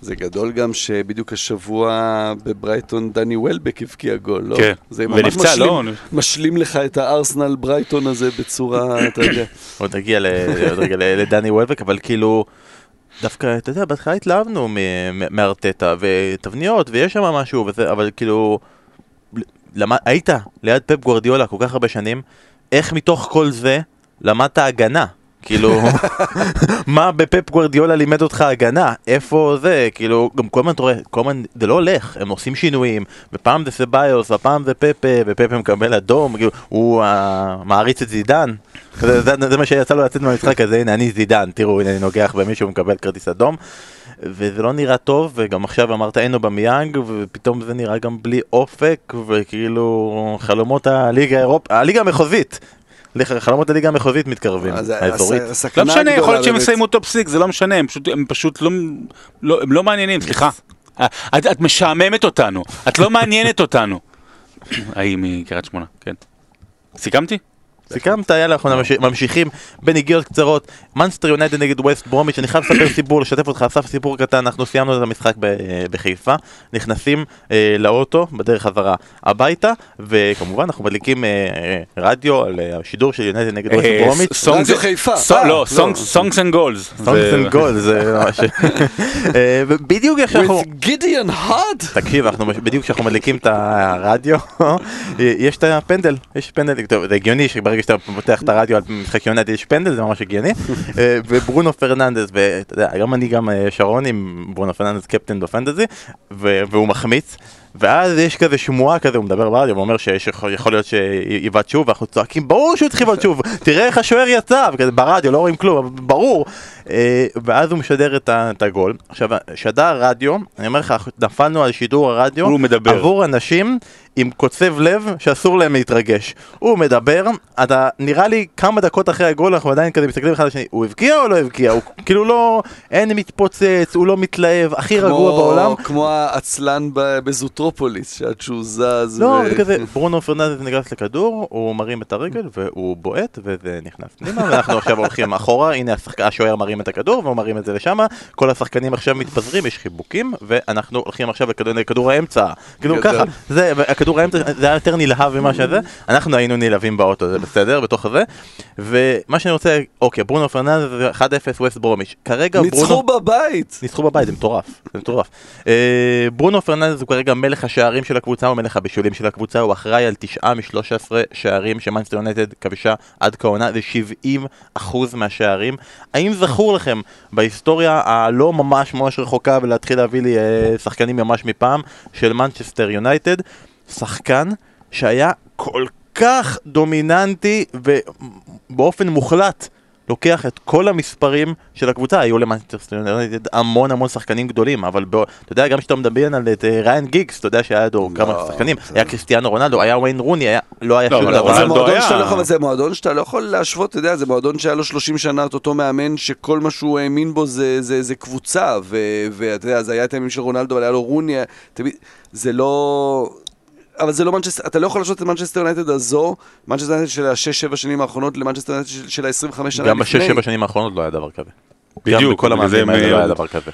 זה גדול גם שבדיוק השבוע בברייטון דני וולבק הבקיע גול, לא? כן, זה ממש ונפצע, משלים, לא? משלים לך את הארסנל ברייטון הזה בצורה, אתה יודע. עוד נגיע לדני וולבק, אבל כאילו, דווקא, אתה יודע, בהתחלה התלהבנו מארטטה, ותבניות, ויש שם משהו, וזה, אבל כאילו, למד, היית ליד פפ גוורדיולה כל כך הרבה שנים, איך מתוך כל זה למדת הגנה? כאילו, מה בפפ גוורדיולה לימד אותך הגנה? איפה זה? כאילו, גם כל הזמן אתה רואה, כל הזמן זה לא הולך, הם עושים שינויים, ופעם זה סביוס, ופעם זה פפה, ופפה מקבל אדום, כאילו, הוא uh, מעריץ את זידן. זה, זה, זה מה שיצא לו לצאת מהמשחק הזה, הנה אני זידן, תראו, הנה אני נוגח במישהו ומקבל כרטיס אדום. וזה לא נראה טוב, וגם עכשיו אמרת אין לו במיאנג, ופתאום זה נראה גם בלי אופק, וכאילו חלומות הליגה האירופ... הליגה המחוזית. חלומות הליגה המחוזית מתקרבים, אז האזורית. לא משנה, יכול להיות שהם יסיימו top six, זה לא משנה, הם פשוט, הם פשוט לא, לא, הם לא מעניינים, סליחה. את, את משעממת אותנו, את לא מעניינת אותנו. ההיא מקריית שמונה, כן. סיכמתי? סיכמת, יאללה, אנחנו ממש- ממשיכים בנגיעות קצרות. מנסטר יונייטד נגד ווסט ברומיץ', אני חייב לספר סיפור, לשתף אותך, אסף סיפור קטן, אנחנו סיימנו את המשחק בחיפה, נכנסים אה, לאוטו בדרך חזרה הביתה, וכמובן אנחנו מדליקים אה, אה, רדיו על השידור של יונייטד נגד ווסט ברומיץ'. Songs- רדיו חיפה. לא, לא. Songs and Goals. Songs and Goal, זה ממש... ובדיוק איך שאנחנו... with גידיאן הוד? תקשיב, בדיוק כשאנחנו מדליקים את הרדיו, יש את הפנדל, יש פנדל, טוב, זה הגיוני שברגע שאתה פותח את הרדיו על משחק יונייטד יש פנדל, זה ממש הגיוני, אה, וברונו פרננדס, ואתה יודע, גם אני גם אה, שרון עם ברונו פרננדס קפטן בפנטזי, והוא מחמיץ. ואז יש כזה שמועה כזה, הוא מדבר ברדיו, הוא אומר שיכול להיות שיבעט שוב, ואנחנו צועקים, ברור שהוא צריך לבעט שוב, תראה איך השוער יצא, ברדיו, לא רואים כלום, ברור. אה, ואז הוא משדר את הגול. עכשיו, שדר רדיו, אני אומר לך, נפלנו על שידור הרדיו, הוא מדבר. עבור אנשים עם קוצב לב שאסור להם להתרגש. הוא מדבר, אתה נראה לי כמה דקות אחרי הגול אנחנו עדיין כזה מסתכלים אחד על השני, הוא הבקיע או לא הבקיע? הוא כאילו לא, אין מתפוצץ, הוא לא מתלהב, הכי רגוע בעולם. כמו העצלן ב- בזוטרו. מטרופוליס, שעד שהוא זז. לא, ו- זה כזה, ברונו פרננדס ניגש לכדור, הוא מרים את הרגל והוא בועט וזה נכנס פנימה, ואנחנו עכשיו הולכים אחורה, הנה השוער מרים את הכדור והוא מרים את זה לשם, כל השחקנים עכשיו מתפזרים, יש חיבוקים, ואנחנו הולכים עכשיו לכדור- האמצע, כדור גדול. ככה, זה, הכדור האמצע, זה היה יותר נלהב ממה שזה, אנחנו היינו נלהבים באוטו, זה בסדר, בתוך זה, ומה שאני רוצה, אוקיי, ברונו פרננדס זה 1-0 ווסט ברומיש, כרגע ברונו... ניצחו בבית! ניצחו בבית, זה מטורף, זה מטורף. אה, ברונו פרננדס הוא כרגע מלך השערים של הקבוצה, הוא מלך הבישולים של הקבוצה, הוא אחראי על תשעה מ-13 שערים שמאנסטר יונייטד כבשה עד כה עונה, זה 70 אחוז מהשערים. האם זכור לכם בהיסטוריה הלא ממש ממש רחוקה ולהתחיל להביא לי אה, שחקנים ממש מפעם של מנצ'סטר יונייטד, שחקן שהיה כל כך דומיננטי ובאופן מוחלט לוקח את כל המספרים של הקבוצה, היו למנצ'סטר יונייטד המון המון שחקנים גדולים, אבל בוא, אתה יודע, גם כשאתה מדבר על את אה, ריין גיגס, אתה יודע שהיה לו כמה שחקנים, היה קריסטיאנו רונלדו, היה וויין רוני, היה- לא היה לא, שום דבר. זה מועדון היה- שאתה לא יכול, אבל זה מועדון שאתה לא יכול להשוות, אתה יודע, זה מועדון שהיה לו 30 שנה את אותו מאמן, שכל מה שהוא האמין בו זה, זה, זה קבוצה, ו- ואתה יודע, זה היה את הימים של רונלדו, אבל היה לו רוני, תמיד, זה לא... אבל זה לא מנצ'סטר, אתה לא יכול להשוות את מנצ'סטר יונייטד הזו, מנצ'סטר יונייטד של השש-שבע שנים האחרונות למנצ'סטר יונייטד של- של ה-25 שנה גם לפני. בשש-שבע שנים האחרונות לא היה דבר כזה. בדיוק, גם בכל זה המאמנים האלה לא היה דבר כזה.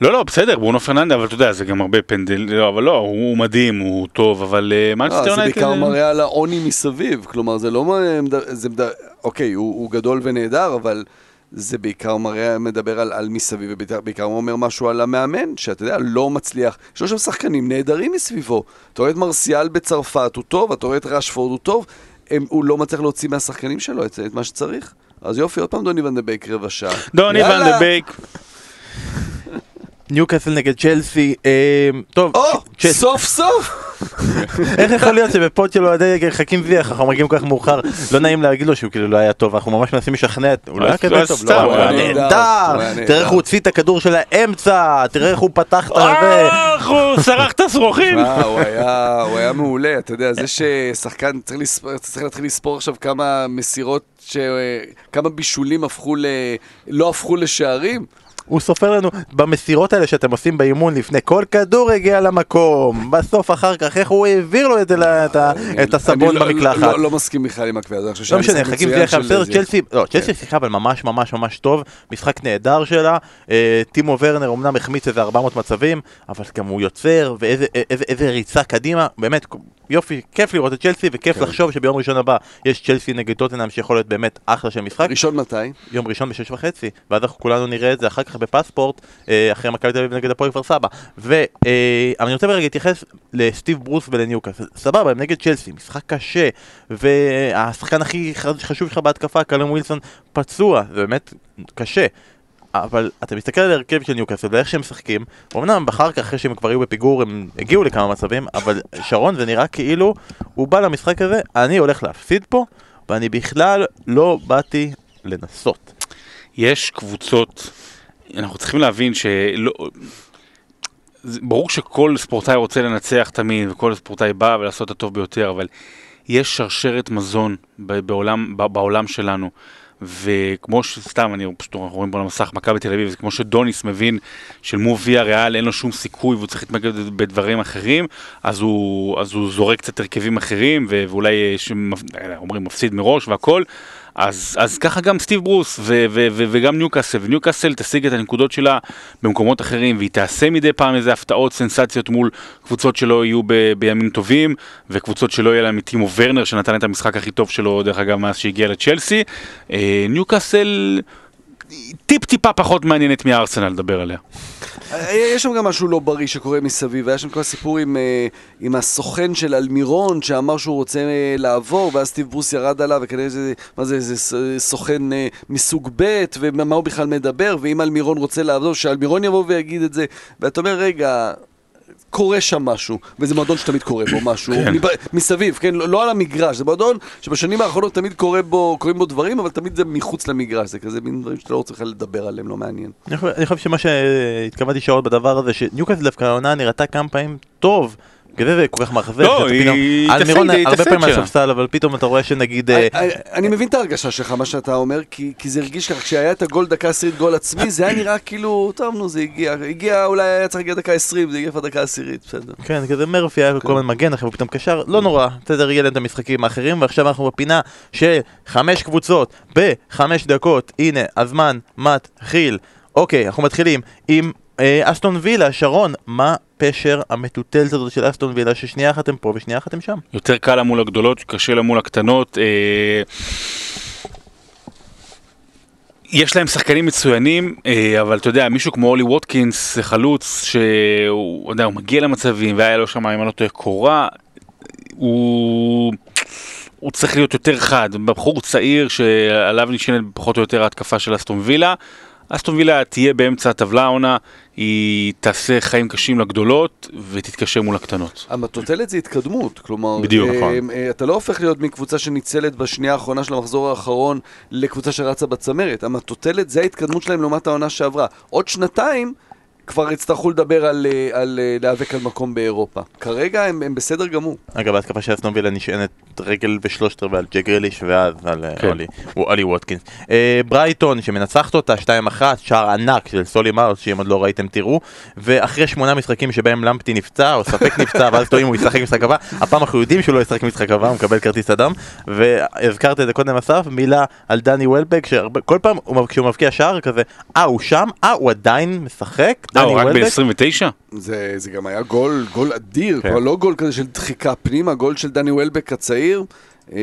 לא, לא, בסדר, ברונו פרננדס, אבל אתה יודע, זה גם הרבה פנדל, לא, אבל לא, הוא מדהים, הוא טוב, אבל אה, לא, מנצ'סטר זה יונייטד... בעיקר מראה על העוני מסביב, כלומר זה לא... מ- זה, אוקיי, הוא, הוא גדול ונהדר, אבל זה בעיקר מראה, מדבר על, על מסביב, ובעיקר הוא אומר משהו על המאמן, שאתה יודע, לא מצליח. יש לו שם שחקנים נהדרים מסביבו. אתה רואה את מרסיאל בצרפת, הוא טוב, אתה רואה את רשפורד, הוא טוב, הם, הוא לא מצליח להוציא מהשחקנים שלו את, את מה שצריך. אז יופי, עוד פעם דוני ון דה בייק רבע שעה. דוני. ון דה בייק, ניוקאסל נגד צ'לסי, אה, טוב, או. סוף סוף! איך יכול להיות שבפוד של אוהדי חכים זייח אנחנו מגיעים כל כך מאוחר לא נעים להגיד לו שהוא כאילו לא היה טוב אנחנו ממש מנסים לשכנע את- הוא לא היה כזה טוב, לא, הוא היה נהדר. תראה איך הוא הוציא את הכדור של האמצע תראה איך הוא פתח את הזה איך הוא שרח את השרוכים. הוא היה, מעולה, אתה יודע, זה ששחקן צריך, להתחיל לספור עכשיו כמה מסירות, ש... כמה בישולים הפכו ל... לא הפכו לשערים. הוא סופר לנו במסירות האלה שאתם עושים באימון לפני כל כדור הגיע למקום. בסוף אחר כך איך הוא העביר לו את זה, את את הסבון אני לא- במקלחת? לא, לא מסכים בכלל עם הקביעה הזאת, אני לא משנה, חכים היה של בסדר. צ'לסי, לא, כן. צ'לסי שיחקה אבל ממש ממש ממש טוב, משחק נהדר שלה, אה, טימו ורנר אמנם החמיץ איזה 400 מצבים, אבל גם הוא יוצר, ואיזה איזה- איזה ריצה קדימה, באמת, יופי, כיף לראות את צ'לסי, וכיף כן. לחשוב שביום ראשון הבא יש צ'לסי נגד טוטנאם שיכול להיות באמת אחלה של משחק, ראשון מתי? יום ראשון בשש וחצי, ואז אנחנו כולנו נראה את זה אחר כך בפספורט, אה, אחרי מכבי תל אביב נגד הפועל כפר סבא. ו... אה, רוצה רגע להתייחס לסטיב ברוס ולניוקאסל. סבבה, הם נגד צ'לסי, משחק קשה, והשחקן הכי חשוב שלך בהתקפה, קלום ווילסון, פצוע, זה באמת קשה. אבל אתה מסתכל על ההרכב של ניוקאסל ואיך שהם משחקים, אמנם אחר כך אחרי שהם כבר היו בפיגור הם הגיעו לכמה מצבים, אבל שרון זה נראה כאילו הוא בא למשחק הזה, אני הולך להפסיד פה, ואני בכלל לא באתי לנסות. יש קבוצות, אנחנו צריכים להבין שלא... ברור שכל ספורטאי רוצה לנצח תמיד, וכל ספורטאי בא ולעשות את הטוב ביותר, אבל יש שרשרת מזון בעולם, בעולם שלנו. וכמו שסתם, אני פשוט רואים פה על המסך מכבי תל אביב, זה כמו שדוניס מבין של מו ויה ריאל אין לו שום סיכוי והוא צריך להתמקד בדברים אחרים, אז הוא, אז הוא זורק קצת הרכבים אחרים, ואולי אה, שמפ... אומרים מפסיד מראש והכל, אז, אז ככה גם סטיב ברוס ו- ו- ו- וגם ניוקאסל, וניוקאסל תשיג את הנקודות שלה במקומות אחרים, והיא תעשה מדי פעם איזה הפתעות, סנסציות מול קבוצות שלא יהיו ב- בימים טובים, וקבוצות שלא יהיה להם מטימו ורנר שנתן את המשחק הכי טוב שלו, דרך אגב, מאז שהגיע לצ'לסי. אה, ניוקאסל טיפ טיפה פחות מעניינת מארסנל לדבר עליה. יש שם גם משהו לא בריא שקורה מסביב, היה שם כל הסיפור עם, אה, עם הסוכן של אלמירון שאמר שהוא רוצה אה, לעבור ואז סטיב ברוס ירד עליו וכנראה זה, מה זה, זה סוכן אה, מסוג ב' ומה הוא בכלל מדבר ואם אלמירון רוצה לעבור, שאלמירון יבוא ויגיד את זה ואתה אומר רגע, קורה שם משהו, וזה מועדון שתמיד קורה בו משהו, כן. מסביב, כן, לא, לא על המגרש, זה מועדון שבשנים האחרונות תמיד קורה בו, קורים בו דברים, אבל תמיד זה מחוץ למגרש, זה כזה מין דברים שאתה לא רוצה לדבר עליהם, לא מעניין. אני חושב, שמה שהתכוונתי שעות בדבר הזה, שניוקאסל דווקא העונה נראתה כמה פעמים טוב, זה זה כל כך מאכזב, לא, היא תפסיד, מירון היא הרבה פעמים. מהספסל, אבל פתאום אתה רואה שנגיד... אה, אני- מבין את ההרגשה שלך, מה שאתה אומר, כי כי זה הרגיש ככה, כשהיה את הגול דקה עשירית גול עצמי, זה היה נראה כאילו, טוב נו, זה הגיע, הגיע, אולי היה צריך להגיע דקה עשרים, זה הגיע כבר דקה עשירית, בסדר. כן, כזה מרפי היה כל הזמן מגן, עכשיו הוא פתאום קשר, לא נורא, בסדר, יהיה להם את המשחקים האחרים, ועכשיו אנחנו בפינה של חמש קבוצות בחמש דקות, הנה, הזמן מתחיל. אוקיי, אנחנו מתחילים עם אה, אסטון וילה, שרון, מה פשר המטוטלת הזאת של אסטון וילה, ששנייה אחת הם פה ושנייה אחת הם שם? יותר קל לה מול הגדולות, קשה לה מול הקטנות. אה, יש להם שחקנים מצוינים, אה, אבל אתה יודע, מישהו כמו אולי ווטקינס, חלוץ, שהוא יודע, הוא מגיע למצבים, והיה לו שם, אם אני לא טועה, קורה, הוא... הוא צריך להיות יותר חד, בחור צעיר שעליו נשענת פחות או יותר ההתקפה של אסטון וילה. אסטון וילה תהיה באמצע הטבלה העונה, היא תעשה חיים קשים לגדולות ותתקשר מול הקטנות. המטוטלת זה התקדמות, כלומר, בדיוק, אה, נכון. אה, אתה לא הופך להיות מקבוצה שניצלת בשנייה האחרונה של המחזור האחרון לקבוצה שרצה בצמרת. המטוטלת זה ההתקדמות שלהם לעומת העונה שעברה. עוד שנתיים כבר יצטרכו לדבר על, אה, על אה, להיאבק על מקום באירופה. כרגע הם, הם בסדר גמור. אגב, ההתקפה של אסטון וילה נשענת רגל ושלושת רבעי על ג'ק גריליש ואז על אה, כן. אולי- אולי ווטקינס. אה, ברייטון שמנצחת אותה 2-1, שער ענק של סולי מאוס, שאם עוד לא ראיתם תראו, ואחרי שמונה משחקים שבהם למפטי נפצע, או ספק נפצע, ואז טועים הוא ישחק משחק הבא, הפעם אנחנו יודעים שהוא לא ישחק משחק הבא, הוא מקבל כרטיס אדם, והזכרת את זה קודם אסף, מילה על דני וולבק, שכל פעם הוא- כשהוא מבקיע שער כזה, אה הוא שם? אה הוא עדיין משחק? אה, דני הוא רק וולבק? ב-29? זה, זה גם היה גול, גול אדיר, כן. לא גול כזה של דחיקה פנימה, גול של דני וולבק הצעיר. אה,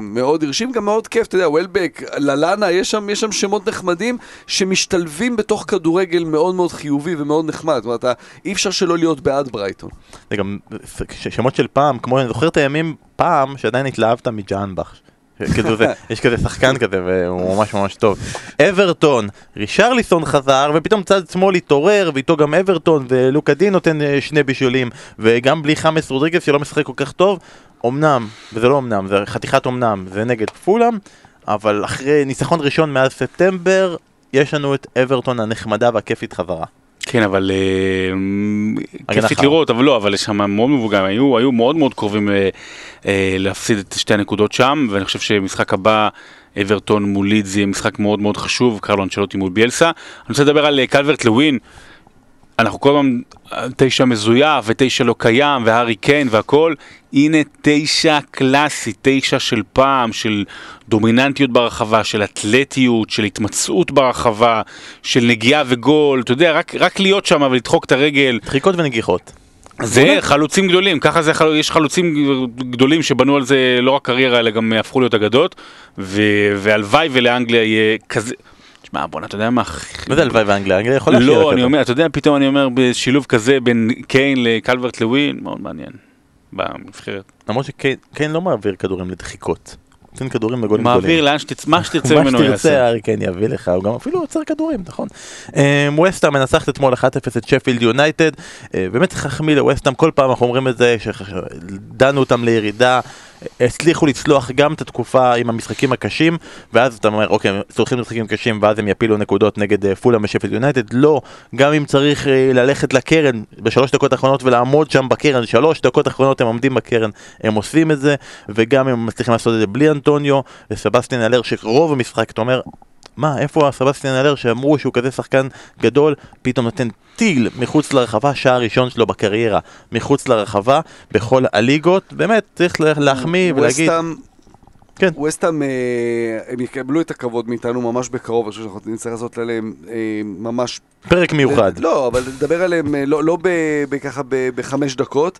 מאוד הרשים, גם מאוד כיף, אתה יודע, וולבק, ללאנה, יש שם, יש שם שמות נחמדים שמשתלבים בתוך כדורגל מאוד מאוד חיובי ומאוד נחמד. זאת אומרת, אתה- אי אפשר שלא להיות בעד ברייטון. זה גם שמות של פעם, כמו אני זוכר את הימים פעם שעדיין התלהבת מג'אנבך. יש כזה שחקן כזה והוא ממש ממש טוב. אברטון, רישרליסון חזר ופתאום צד שמאל התעורר ואיתו גם אברטון ולוקה דין נותן אה, שני בישולים וגם בלי חמאס רודריגס שלא משחק כל כך טוב. אמנם, וזה לא אמנם, זה חתיכת אמנם, זה נגד פולאם, אבל אחרי ניצחון ראשון מאז ספטמבר יש לנו את אברטון הנחמדה והכיפית חזרה. כן, אבל אה, כיפית. לראות, אבל לא, אבל יש שם מאוד מבוגרים, היו, היו מאוד מאוד קרובים אה, אה, להפסיד את שתי הנקודות שם, ואני חושב שמשחק הבא, אברטון מול לידס יהיה משחק מאוד מאוד חשוב, קרלו אנצ'לוטי מול ביאלסה. אני רוצה לדבר על אה, קלברט לווין, אנחנו כל הזמן, תשע מזויף ותשע לא קיים והארי קיין והכל, הנה תשע קלאסי, תשע של פעם, של דומיננטיות ברחבה, של אתלטיות, של התמצאות ברחבה, של נגיעה וגול, אתה יודע, רק, רק להיות שם ולדחוק את הרגל, דחיקות ונגיחות. זה חלוצים גדולים, ככה זה, יש חלוצים גדולים שבנו על זה לא רק קריירה אלא גם הפכו להיות אגדות, והלוואי ולאנגליה יהיה כזה, תשמע בואנה אתה יודע מה, מה זה הלוואי ואנגליה? אנגליה יכולה שיהיה לה לא, אני. אומר, אתה יודע, פתאום אני אומר, בשילוב כזה בין קיין לקלברט לווין, מאוד מעניין. בנבחרת. למרות שקיין לא מעביר כדורים לדחיקות. נותן כדורים לגולים מעביר גדולים. לאן שתצא, מה שתרצה מה ממנו שתרצה יעשה. הארי קיין יביא לך, הוא גם אפילו עוצר כדורים, נכון. ווסטהאם מנצחת אתמול 1-0 את שפילד יונייטד, אה, באמת צריך להחמיא לווסטהאם, כל פעם אנחנו אומרים את זה, שדנו אותם לירידה, הצליחו לצלוח גם את התקופה עם המשחקים הקשים, ואז אתה אומר, אוקיי, צורכים משחקים קשים, ואז הם יפילו נקודות נגד אה, פולאם ושפילד יונייטד, לא, גם אם צריך אה, ללכת לקרן בשלוש דקות האחרונות ולעמוד שם בקרן, שלוש דקות האחרונות הם עומדים בקרן, הם עושים את זה, וגם אם הם מצליחים לעשות את זה בלי אנטוניו, וסבסטיאן אלר שרוב המשחק, אתה אומר, מה, איפה הסבסטיאן אלר שאמרו שהוא כזה שחקן גדול, פתאום נותן טיל מחוץ לרחבה, שער ראשון שלו בקריירה, מחוץ לרחבה, בכל הליגות, באמת צריך לה- להחמיא ולהגיד, ווסטהאם, כן. ווסטהאם, אה, הם יקבלו את הכבוד מאיתנו ממש בקרוב, אני חושב שאנחנו נצטרך לעשות עליהם אה, ממש פרק מיוחד. לא, אבל לדבר עליהם אה, לא, לא ב- ב- ככה ב- בחמש דקות.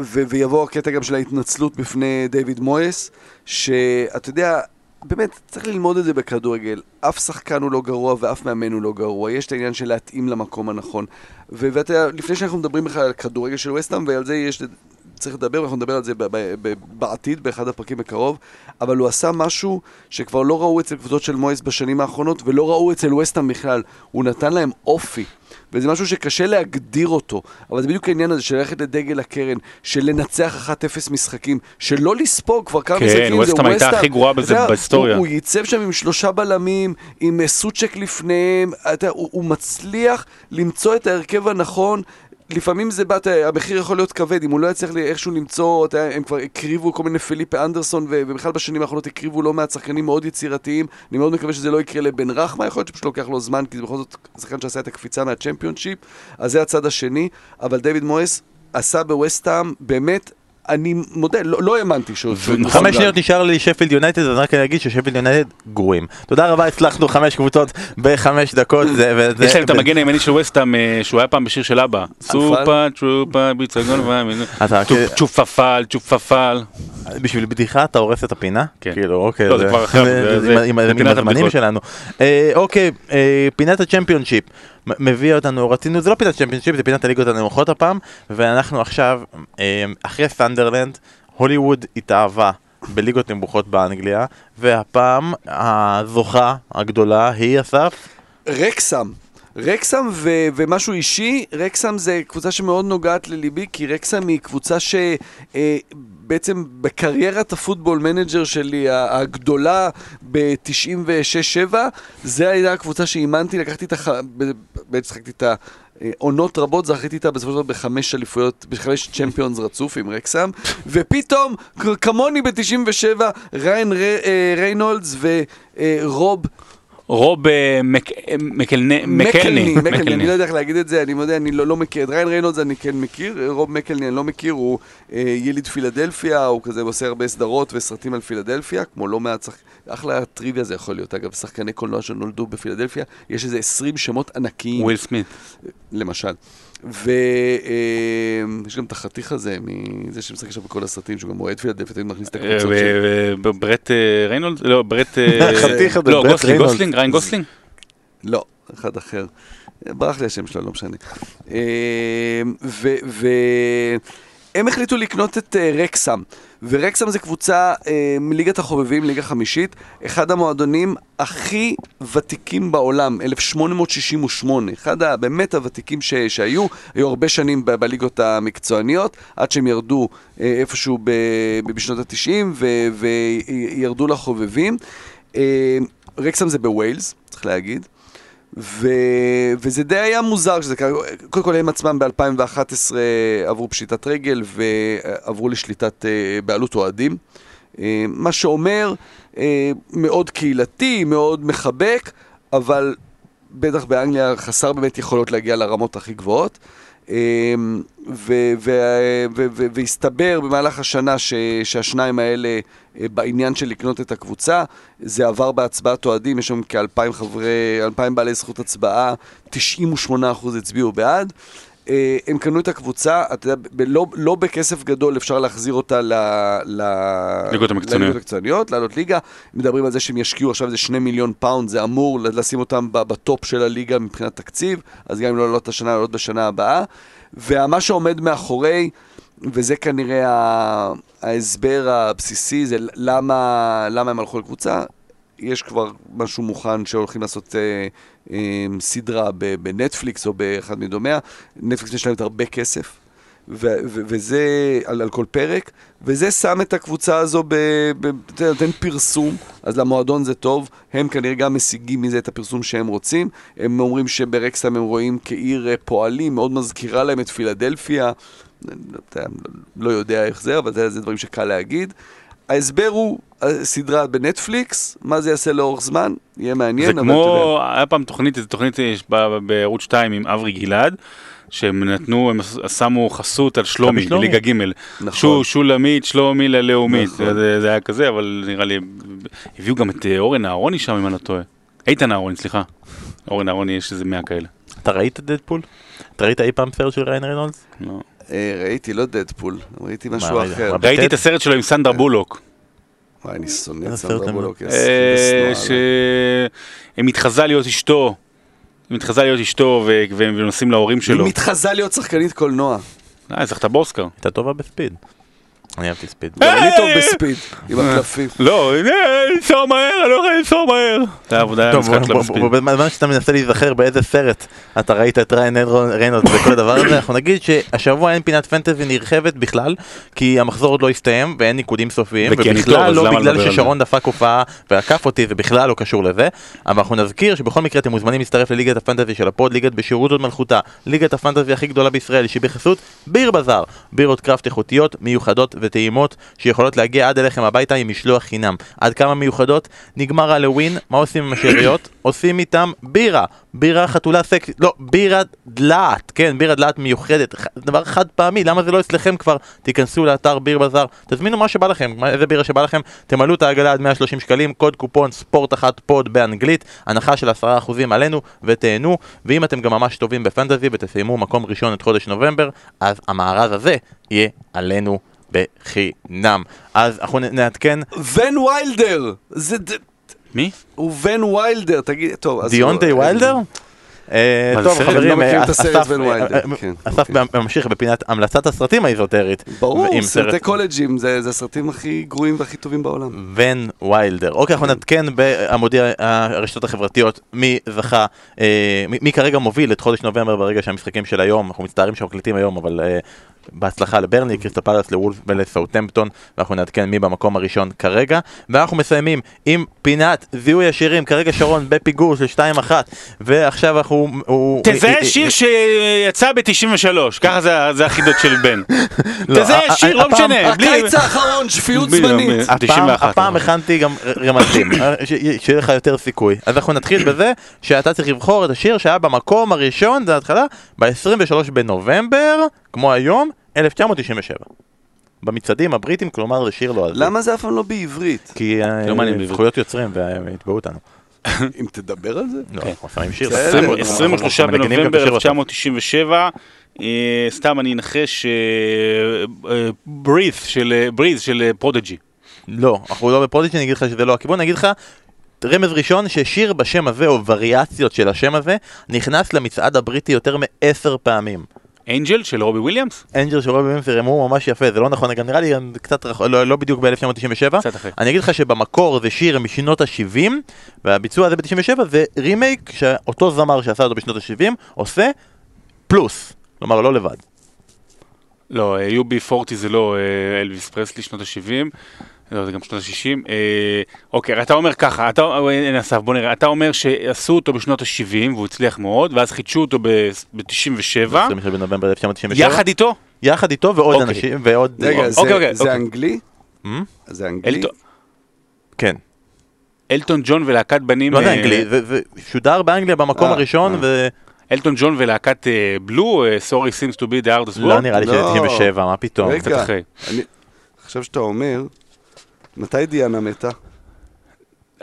ויבוא הקטע גם של ההתנצלות בפני דיוויד מויס, שאתה יודע, באמת, צריך ללמוד את זה בכדורגל. אף שחקן הוא לא גרוע ואף מאמן הוא לא גרוע. יש את העניין של להתאים למקום הנכון. ואתה יודע, לפני שאנחנו מדברים בכלל על כדורגל של וסטהאם, ועל זה יש... צריך לדבר, ואנחנו נדבר על זה בעתיד, באחד הפרקים בקרוב, אבל הוא עשה משהו שכבר לא ראו אצל קבוצות של מויס בשנים האחרונות, ולא ראו אצל וסטהאם בכלל. הוא נתן להם אופי. וזה משהו שקשה להגדיר אותו, אבל זה בדיוק העניין הזה של ללכת לדגל הקרן, של לנצח 1-0 משחקים, של לא לספוג כבר כמה כן, משחקים, ווסטהאם הייתה הכי גרועה בזה בהיסטוריה. הוא, ייצב שם עם שלושה בלמים, עם אה, סוצ'ק לפניהם, הוא מצליח למצוא את ההרכב הנכון, לפעמים זה בת, המחיר יכול להיות כבד, אם הוא לא יצליח לי איכשהו למצוא, יודע, הם כבר הקריבו כל מיני פליפה אנדרסון, ובכלל בשנים האחרונות הקריבו לא מעט שחקנים מאוד יצירתיים. אני מאוד מקווה שזה לא יקרה לבן רחמה, יכול להיות שפשוט לוקח לו זמן, כי זה בכל זאת שחקן שעשה את הקפיצה מהצ'מפיונשיפ, אז זה הצד השני, אבל דיוויד מויס עשה בווסטהאם, באמת, אני מודה, לא, לא האמנתי שהוא... שהוא חמש. שניות נשאר לי שפילד יונייטד, אז רק אני אגיד ששפילד יונייטד גרועים. תודה רבה, הצלחנו חמש קבוצות בחמש דקות. יש להם את המגן הימני של וסטאם, אה, שהוא היה פעם בשיר של אבא. סופה טרופה ביצגון צ'ופפל, צ'ופפל. בשביל בדיחה אתה הורס את הפינה? כן. כאילו, אוקיי. לא, זה כבר זה- עם- הזמנים. שלנו. אוקיי, פינת הצ'מפיונשיפ מביא אותנו, רצינו, זה לא פינת צ'מפיונשיפ, זה פינת הליגות הנמוכות הפעם, ואנחנו עכשיו, אה, אחרי סנדרלנד, הוליווד התאהבה. בליגות נמוכות באנגליה, והפעם הזוכה הגדולה היא אסף. רקסם. רקסם ו- ומשהו אישי, רקסם זה קבוצה שמאוד נוגעת לליבי, כי רקסם היא קבוצה שבעצם בקריירת ה Football Manager שלי הגדולה ב-96-7, זה הייתה הקבוצה שאימנתי, לקחתי את הח... בעצם שחקתי את ה... עונות רבות, זכיתי איתה בסופו של דבר בחמש אליפויות, בחמש צ'מפיונס רצוף עם רקסם, ופתאום, כמוני ב-97, ריין אה, ריינולדס ורוב רוב אה, אה, מקלני- מקלני, מקלני. אני לא יודע איך להגיד את זה, אני מודה, אני לא, לא מכיר, את ריין ריינולדס אני כן מכיר, רוב מקלני אני לא מכיר, הוא אה, יליד פילדלפיה, הוא כזה עושה הרבה סדרות וסרטים על פילדלפיה, כמו לא מעט שחק... אחלה טריוויה זה יכול להיות, אגב, שחקני קולנוע שנולדו בפילדלפיה, יש איזה 20 שמות ענקיים, וויל סמית. למשל. ויש גם את החתיך הזה, מזה שמשחק עכשיו בכל הסרטים, שהוא גם אוהד פילדלפיה, תמיד מכניס את אה, הקבוצות שלו. ו- ו- ברט אה, ריינולד? לא, ברט... אה, החתיך הזה, לא, ברט גוסלינג, ריינולדס. גוסלינג, ריין גוסלינג? לא, אחד אחר. ברח לי השם שלו, לא משנה. והם החליטו לקנות את אה, רקסם, ורקסם זה קבוצה אה, מליגת החובבים, ליגה חמישית, אחד המועדונים הכי ותיקים בעולם, 1868, אחד ה- באמת הוותיקים ש, שהיו, היו הרבה שנים ב- בליגות המקצועניות, עד שהם ירדו אה, איפשהו ב, בשנות ה-90 וירדו לחובבים. אה, רקסם זה בווילס, צריך להגיד. ו... וזה די היה מוזר שזה קרה, קודם כל הם עצמם ב-2011 עברו פשיטת רגל ועברו לשליטת אה, בעלות אוהדים, אה, מה שאומר אה, מאוד קהילתי, מאוד מחבק, אבל בטח באנגליה חסר באמת יכולות להגיע לרמות הכי גבוהות. ו- והסתבר במהלך השנה ש- שהשניים האלה אה, בעניין של לקנות את הקבוצה, זה עבר בהצבעת אוהדים, יש שם כאלפיים חברי, אלפיים בעלי זכות הצבעה, 98% הצביעו בעד. אה, הם קנו את הקבוצה, אתה יודע, לא, לא בכסף גדול אפשר להחזיר אותה ל... ל... ליגות המקצועניות. לעלות ליגה. מדברים על זה שהם ישקיעו עכשיו איזה שני מיליון פאונד, זה אמור לשים אותם בטופ של הליגה מבחינת תקציב, אז גם אם לא לעלות השנה, לעלות בשנה הבאה. ומה שעומד מאחורי, וזה כנראה ההסבר הבסיסי, זה למה, למה הם הלכו לקבוצה. יש כבר משהו מוכן שהולכים לעשות אה, אה, סדרה בנטפליקס או באחד מדומיה. נטפליקס משלמת הרבה כסף, ו- ו- וזה על, על כל פרק, וזה שם את הקבוצה הזו, ב- ב- נותן פרסום, אז למועדון זה טוב, הם כנראה גם משיגים מזה את הפרסום שהם רוצים. הם אומרים שברקסטם הם רואים כעיר אה, פועלים, מאוד מזכירה להם את פילדלפיה. לא לא יודע איך זה, אבל זה, זה דברים שקל להגיד. ההסבר הוא סדרה בנטפליקס, מה זה יעשה לאורך זמן, יהיה מעניין, זה אבל אתה יודע. כמו, היה פעם תוכנית, איזו תוכנית יש ב- בערוץ 2 עם אברי גלעד, שהם נתנו, הם שמו חסות על שלומי. בליגה ג'. נכון. שו, שולמית, שלומי ללאומית. נכון. זה, זה היה כזה, אבל נראה לי, הביאו גם את אה, אורן אהרוני שם, אם אני לא טועה. איתן אהרוני, סליחה. אורן אהרוני, יש איזה 100 כאלה. אתה ראית דדפול? אתה ראית אי פעם סרט של ריין ריינולדס? לא. אה, ראיתי, לא דדפול, ראיתי משהו אחר. ראיתי? את הסרט שלו עם סנדרה בולוק. וואי, אני שונא את סנדרה הם- בולוק, אה. שהיא מתחזה להיות אשתו. היא מתחזה להיות אשתו ו- והם נוסעים להורים היא שלו. מתחזה להיות שחקנית קולנוע. אה, זכתה באוסקר. הייתה טובה בספיד. אני אהבתי ספיד. גם אני טוב בספיד, עם הקלפים. לא, אה, לנסוע מהר, אני לא יכול לנסוע מהר. זה עבודה, היה משחק לא. בוא- בזמן שאתה מנסה להיזכר באיזה סרט אתה ראית את ריין ריינולד וכל הדבר הזה, אנחנו נגיד שהשבוע אין פינת פנטזי נרחבת בכלל, כי המחזור עוד לא הסתיים ואין ניקודים סופיים, ובכלל לא בגלל ששרון דפק הופעה ועקף אותי, זה בכלל לא קשור לזה, אבל אנחנו נזכיר שבכל מקרה אתם מוזמנים להצטרף לליגת הפנטזי של הפוד, ליגת בשירות עוד מלכותה, ליגת הפנטזי הכי גדולה בישראל, שהיא בחסות ביר בזאר, בירות קראפט איכותיות, מיוחדות וטעימות, שיכולות להגיע עד אליכם הביתה עם משלוח חינם. עד כמה מיוחדות? נגמר האלווין, מה עושים עם השאריות? עושים איתם בירה, בירה חתולה סקסית, לא, בירה דלעת, כן, בירה דלעת מיוחדת, דבר חד פעמי, למה זה לא אצלכם כבר? תיכנסו לאתר ביר בזאר, תזמינו מה שבא לכם, איזה בירה שבא לכם, תמלאו את העגלה עד 130 שקלים, קוד קופון ספורט אחת פוד באנגלית, הנחה של 10% עלינו ותהנו, ואם אתם גם ממש טובים בפנטזי ותסיימו מקום ראשון את חודש נובמבר, אז המארז הזה יהיה עלינו בחינם. אז אנחנו נעדכן, ון ויילדר! זה... מי? הוא ון ויילדר, תגיד, טוב, אז... דיונטי ויילדר? אה, מה, זה טוב? חברים, לא אה, אסף, אה, אה, כן, אוקיי. ממשיך בפינת המלצת הסרטים האיזוטרית. ברור, סרטי סרט- קולג'ים, זה הסרטים הכי גרועים והכי טובים בעולם. ון ויילדר. אוקיי, אנחנו נעדכן בעמודי הרשתות החברתיות מי זכה, אה, מי- כרגע מוביל את חודש נובמבר ברגע שהמשחקים של היום, אנחנו מצטערים שאנחנו מקליטים היום, אבל אה, בהצלחה לברני, קריסטל פלאס, לוולף ולסאוטמפטון, ואנחנו נעדכן מי במקום הראשון כרגע. ואנחנו מסיימים עם פינת זיהוי השירים, כרגע שרון בפיגור של 2-1, ועכשיו אנחנו... הוא- תזהה אה, אה, שיר שיצא ב-93, ככה זה- זה החידות של בן. לא, תזהה שיר, לא משנה. הקיץ האחרון, שפיות זמנית. בלי- הפעם, 91, הפעם אבל. הכנתי גם רמזים, אה, שיהיה לך יותר סיכוי. אז אנחנו נתחיל בזה שאתה צריך לבחור את השיר שהיה במקום הראשון, זה ההתחלה, ב-23 בנובמבר, כמו היום, 1997. במצעדים הבריטים, כלומר זה שיר לא הזוי. למה זה אף פעם לא בעברית? כי אה, לא. זכויות יוצרים והם יתבעו אותנו. אם תדבר על זה? לא, אנחנו שמים שיר. בסדר. אנחנו- 23 אנחנו מנגנים גם את בנובמבר השיר הזה. 1997, אה, סתם אני אנחש Breathe של Breathe של פרודג'י. לא, אנחנו לא בפרודיג'י, אני אגיד לך שזה לא הכיוון, אני אגיד לך רמז ראשון ששיר בשם הזה, או וריאציות של השם הזה, נכנס למצעד הבריטי יותר מעשר פעמים. Angel של רובי וויליאמס? Angel של רובי וויליאמס רימו ממש יפה, זה לא נכון, גם נראה לי קצת רחוק, לא, לא בדיוק ב-1997. קצת אחרי. אני אגיד לך שבמקור זה שיר משנות ה-70, והביצוע הזה ב-97 זה רימייק שאותו זמר שעשה אותו בשנות ה-70 עושה פלוס, כלומר לא לבד. לא, UB40 זה לא אה, אלוויס פרסלי שנות ה-70. לא, זה גם שנות ה-60. אוקיי, אתה אומר ככה, אתה, אה, הנה אסף, בוא נראה, אתה אומר שעשו אותו בשנות ה-70 והוא הצליח מאוד, ואז חידשו אותו ב-97, 27 בנובמבר 1997. יחד איתו? יחד איתו ועוד אוקיי. אנשים, ועוד... רגע, עוד- זה- אוקיי, אוקיי, זה אוקיי. אנגלי? Hmm? זה אנגלי? אלטון- כן. אלטון ג'ון ולהקת בנים... לא זה אה, אנגלי, זה זה שודר באנגליה במקום אה, הראשון, אה. ו... אלטון ג'ון ולהקת אה, בלו, אה, Sorry seems to be the hardest לא word. נראה לי שזה לא. 97, מה פתאום. קצת רגע, אחרי. אני- עכשיו שאתה אומר, מתי דיאנה מתה?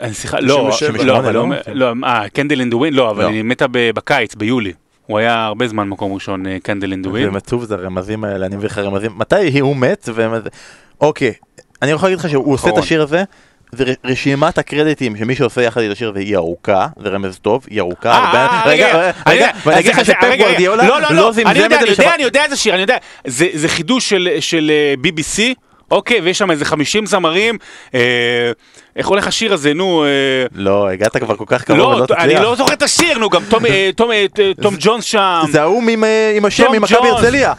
אני סליחה, לא, 97, לא, לא? לא, לא, אה, קנדל אין דה ווין, לא, אבל לא. היא מתה בקיץ, ביולי. הוא היה הרבה זמן מקום ראשון, אה, קנדל דה זה. מצוב זה הרמזים האלה, אני מביא לך רמזים. מתי הוא מת? אוקיי, אני יכול להגיד לך שהוא עושה את. השיר הזה. זה ר- רשימת הקרדיטים שמי שעושה יחד את השיר הזה היא ארוכה, זה רמז טוב, היא ארוכה. אה, אה, רגע, רגע, רגע, ואני אגיד לך שפפ רגע, רגע, גוורדיולה לא, לא, לא לא, זמזם אני יודע, את אני זה יודע, לשבת- אני יודע איזה שיר, אני יודע. זה זה חידוש של- של אה, BBC, אוקיי, ויש שם איזה 50 זמרים. אה, איך הולך השיר הזה, נו? אה, לא, הגעת כבר כל כך קרוב לא, אני תצליח. לא זוכר את השיר, נו, גם תום, אה, אה, תום ג'ונס שם. זה ההוא עם, עם השם ממכבי ג'ונס. הרצליה.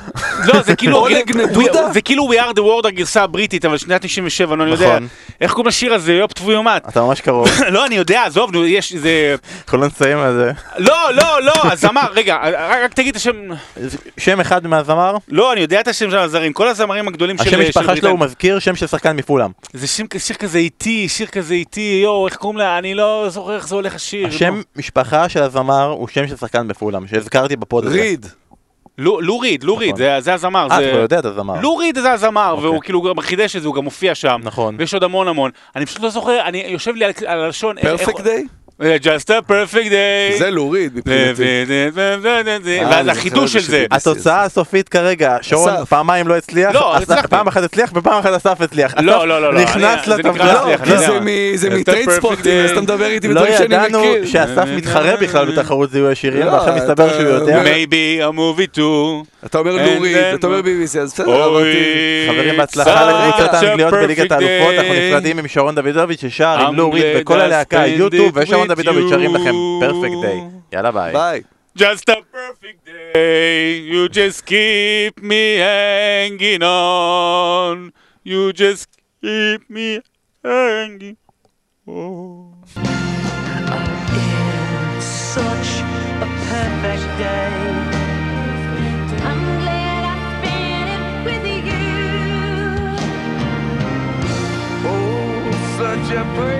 לא, זה כאילו? זה כאילו We are the world הגרסה הבריטית, אבל שנת 97, נו, אני יודע. נכון. איך קוראים לשיר הזה, יופ טפו יומת? אתה ממש קרוב. לא, אני יודע, עזוב, נו, יש, זה... יכולים לסיים על זה. לא, לא, לא, הזמר, רגע, רק תגיד את השם... שם אחד מהזמר, לא, אני יודע את השם של הזרים, כל הזמרים הגדולים של... השם משפחה שלו. הוא מזכיר שם של שחקן מפולאם. זה שיר כזה איטי, שיר כזה איטי, יואו, איך קוראים לה, אני לא זוכר איך זה הולך השיר. השם משפחה של הזמר הוא שם של שחקן בפולאם, שהזכרתי בפוד הזה. ריד. לו לו ריד, לו ריד, נכון. זה- זה הזמר. אה, זה- אתה יודע את הזמר. לו ריד זה הזמר, אוקיי. והוא כאילו גם חידש את זה, הוא גם מופיע שם. נכון. ויש עוד המון המון. אני פשוט לא זוכר, אני יושב לי על על הלשון. פרפקט איך- דיי? Just a perfect day. זה להוריד מבחינתי. ואז זה החידוש של זה. התוצאה הסופית כרגע, שרון. פעמיים לא הצליח, לא. פעם אחת הצליח ופעם אחת אסף הצליח. לא, לא, לא, לא, נכנס לטבלה. אני זה יודע. מ- זה Just a מטרייד perfect ספורטים, day. אז אתה מדבר איתי לא בדברים שאני ידענו מכיר. שאסף מתחרה בכלל בתחרות זיהוי השירים, לא, ועכשיו מסתבר שהוא יודע. Maybe a movie too. אתה אומר להוריד, then- אתה אומר BBC, אז בסדר, אמרתי. חברים בהצלחה a האנגליות בליגת האלופות, אנחנו. נפרדים עם שרון דוידוביץ' ששר עם glad וכל הלהקה, יוטיוב ושרון with דוידוביץ' שרים לכם you. פרפקט דיי. יאללה ביי. ביי. Just a perfect day. You just keep me hanging on. You just keep me hanging on. such a perfect day. I'm glad I spent it with you. Oh, such a perfect day.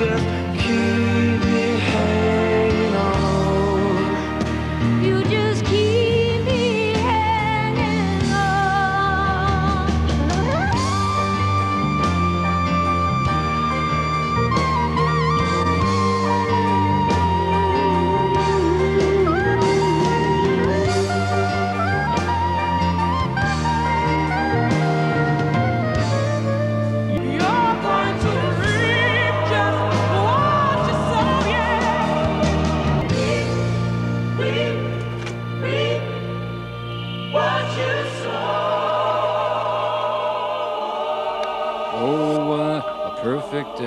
distant perfect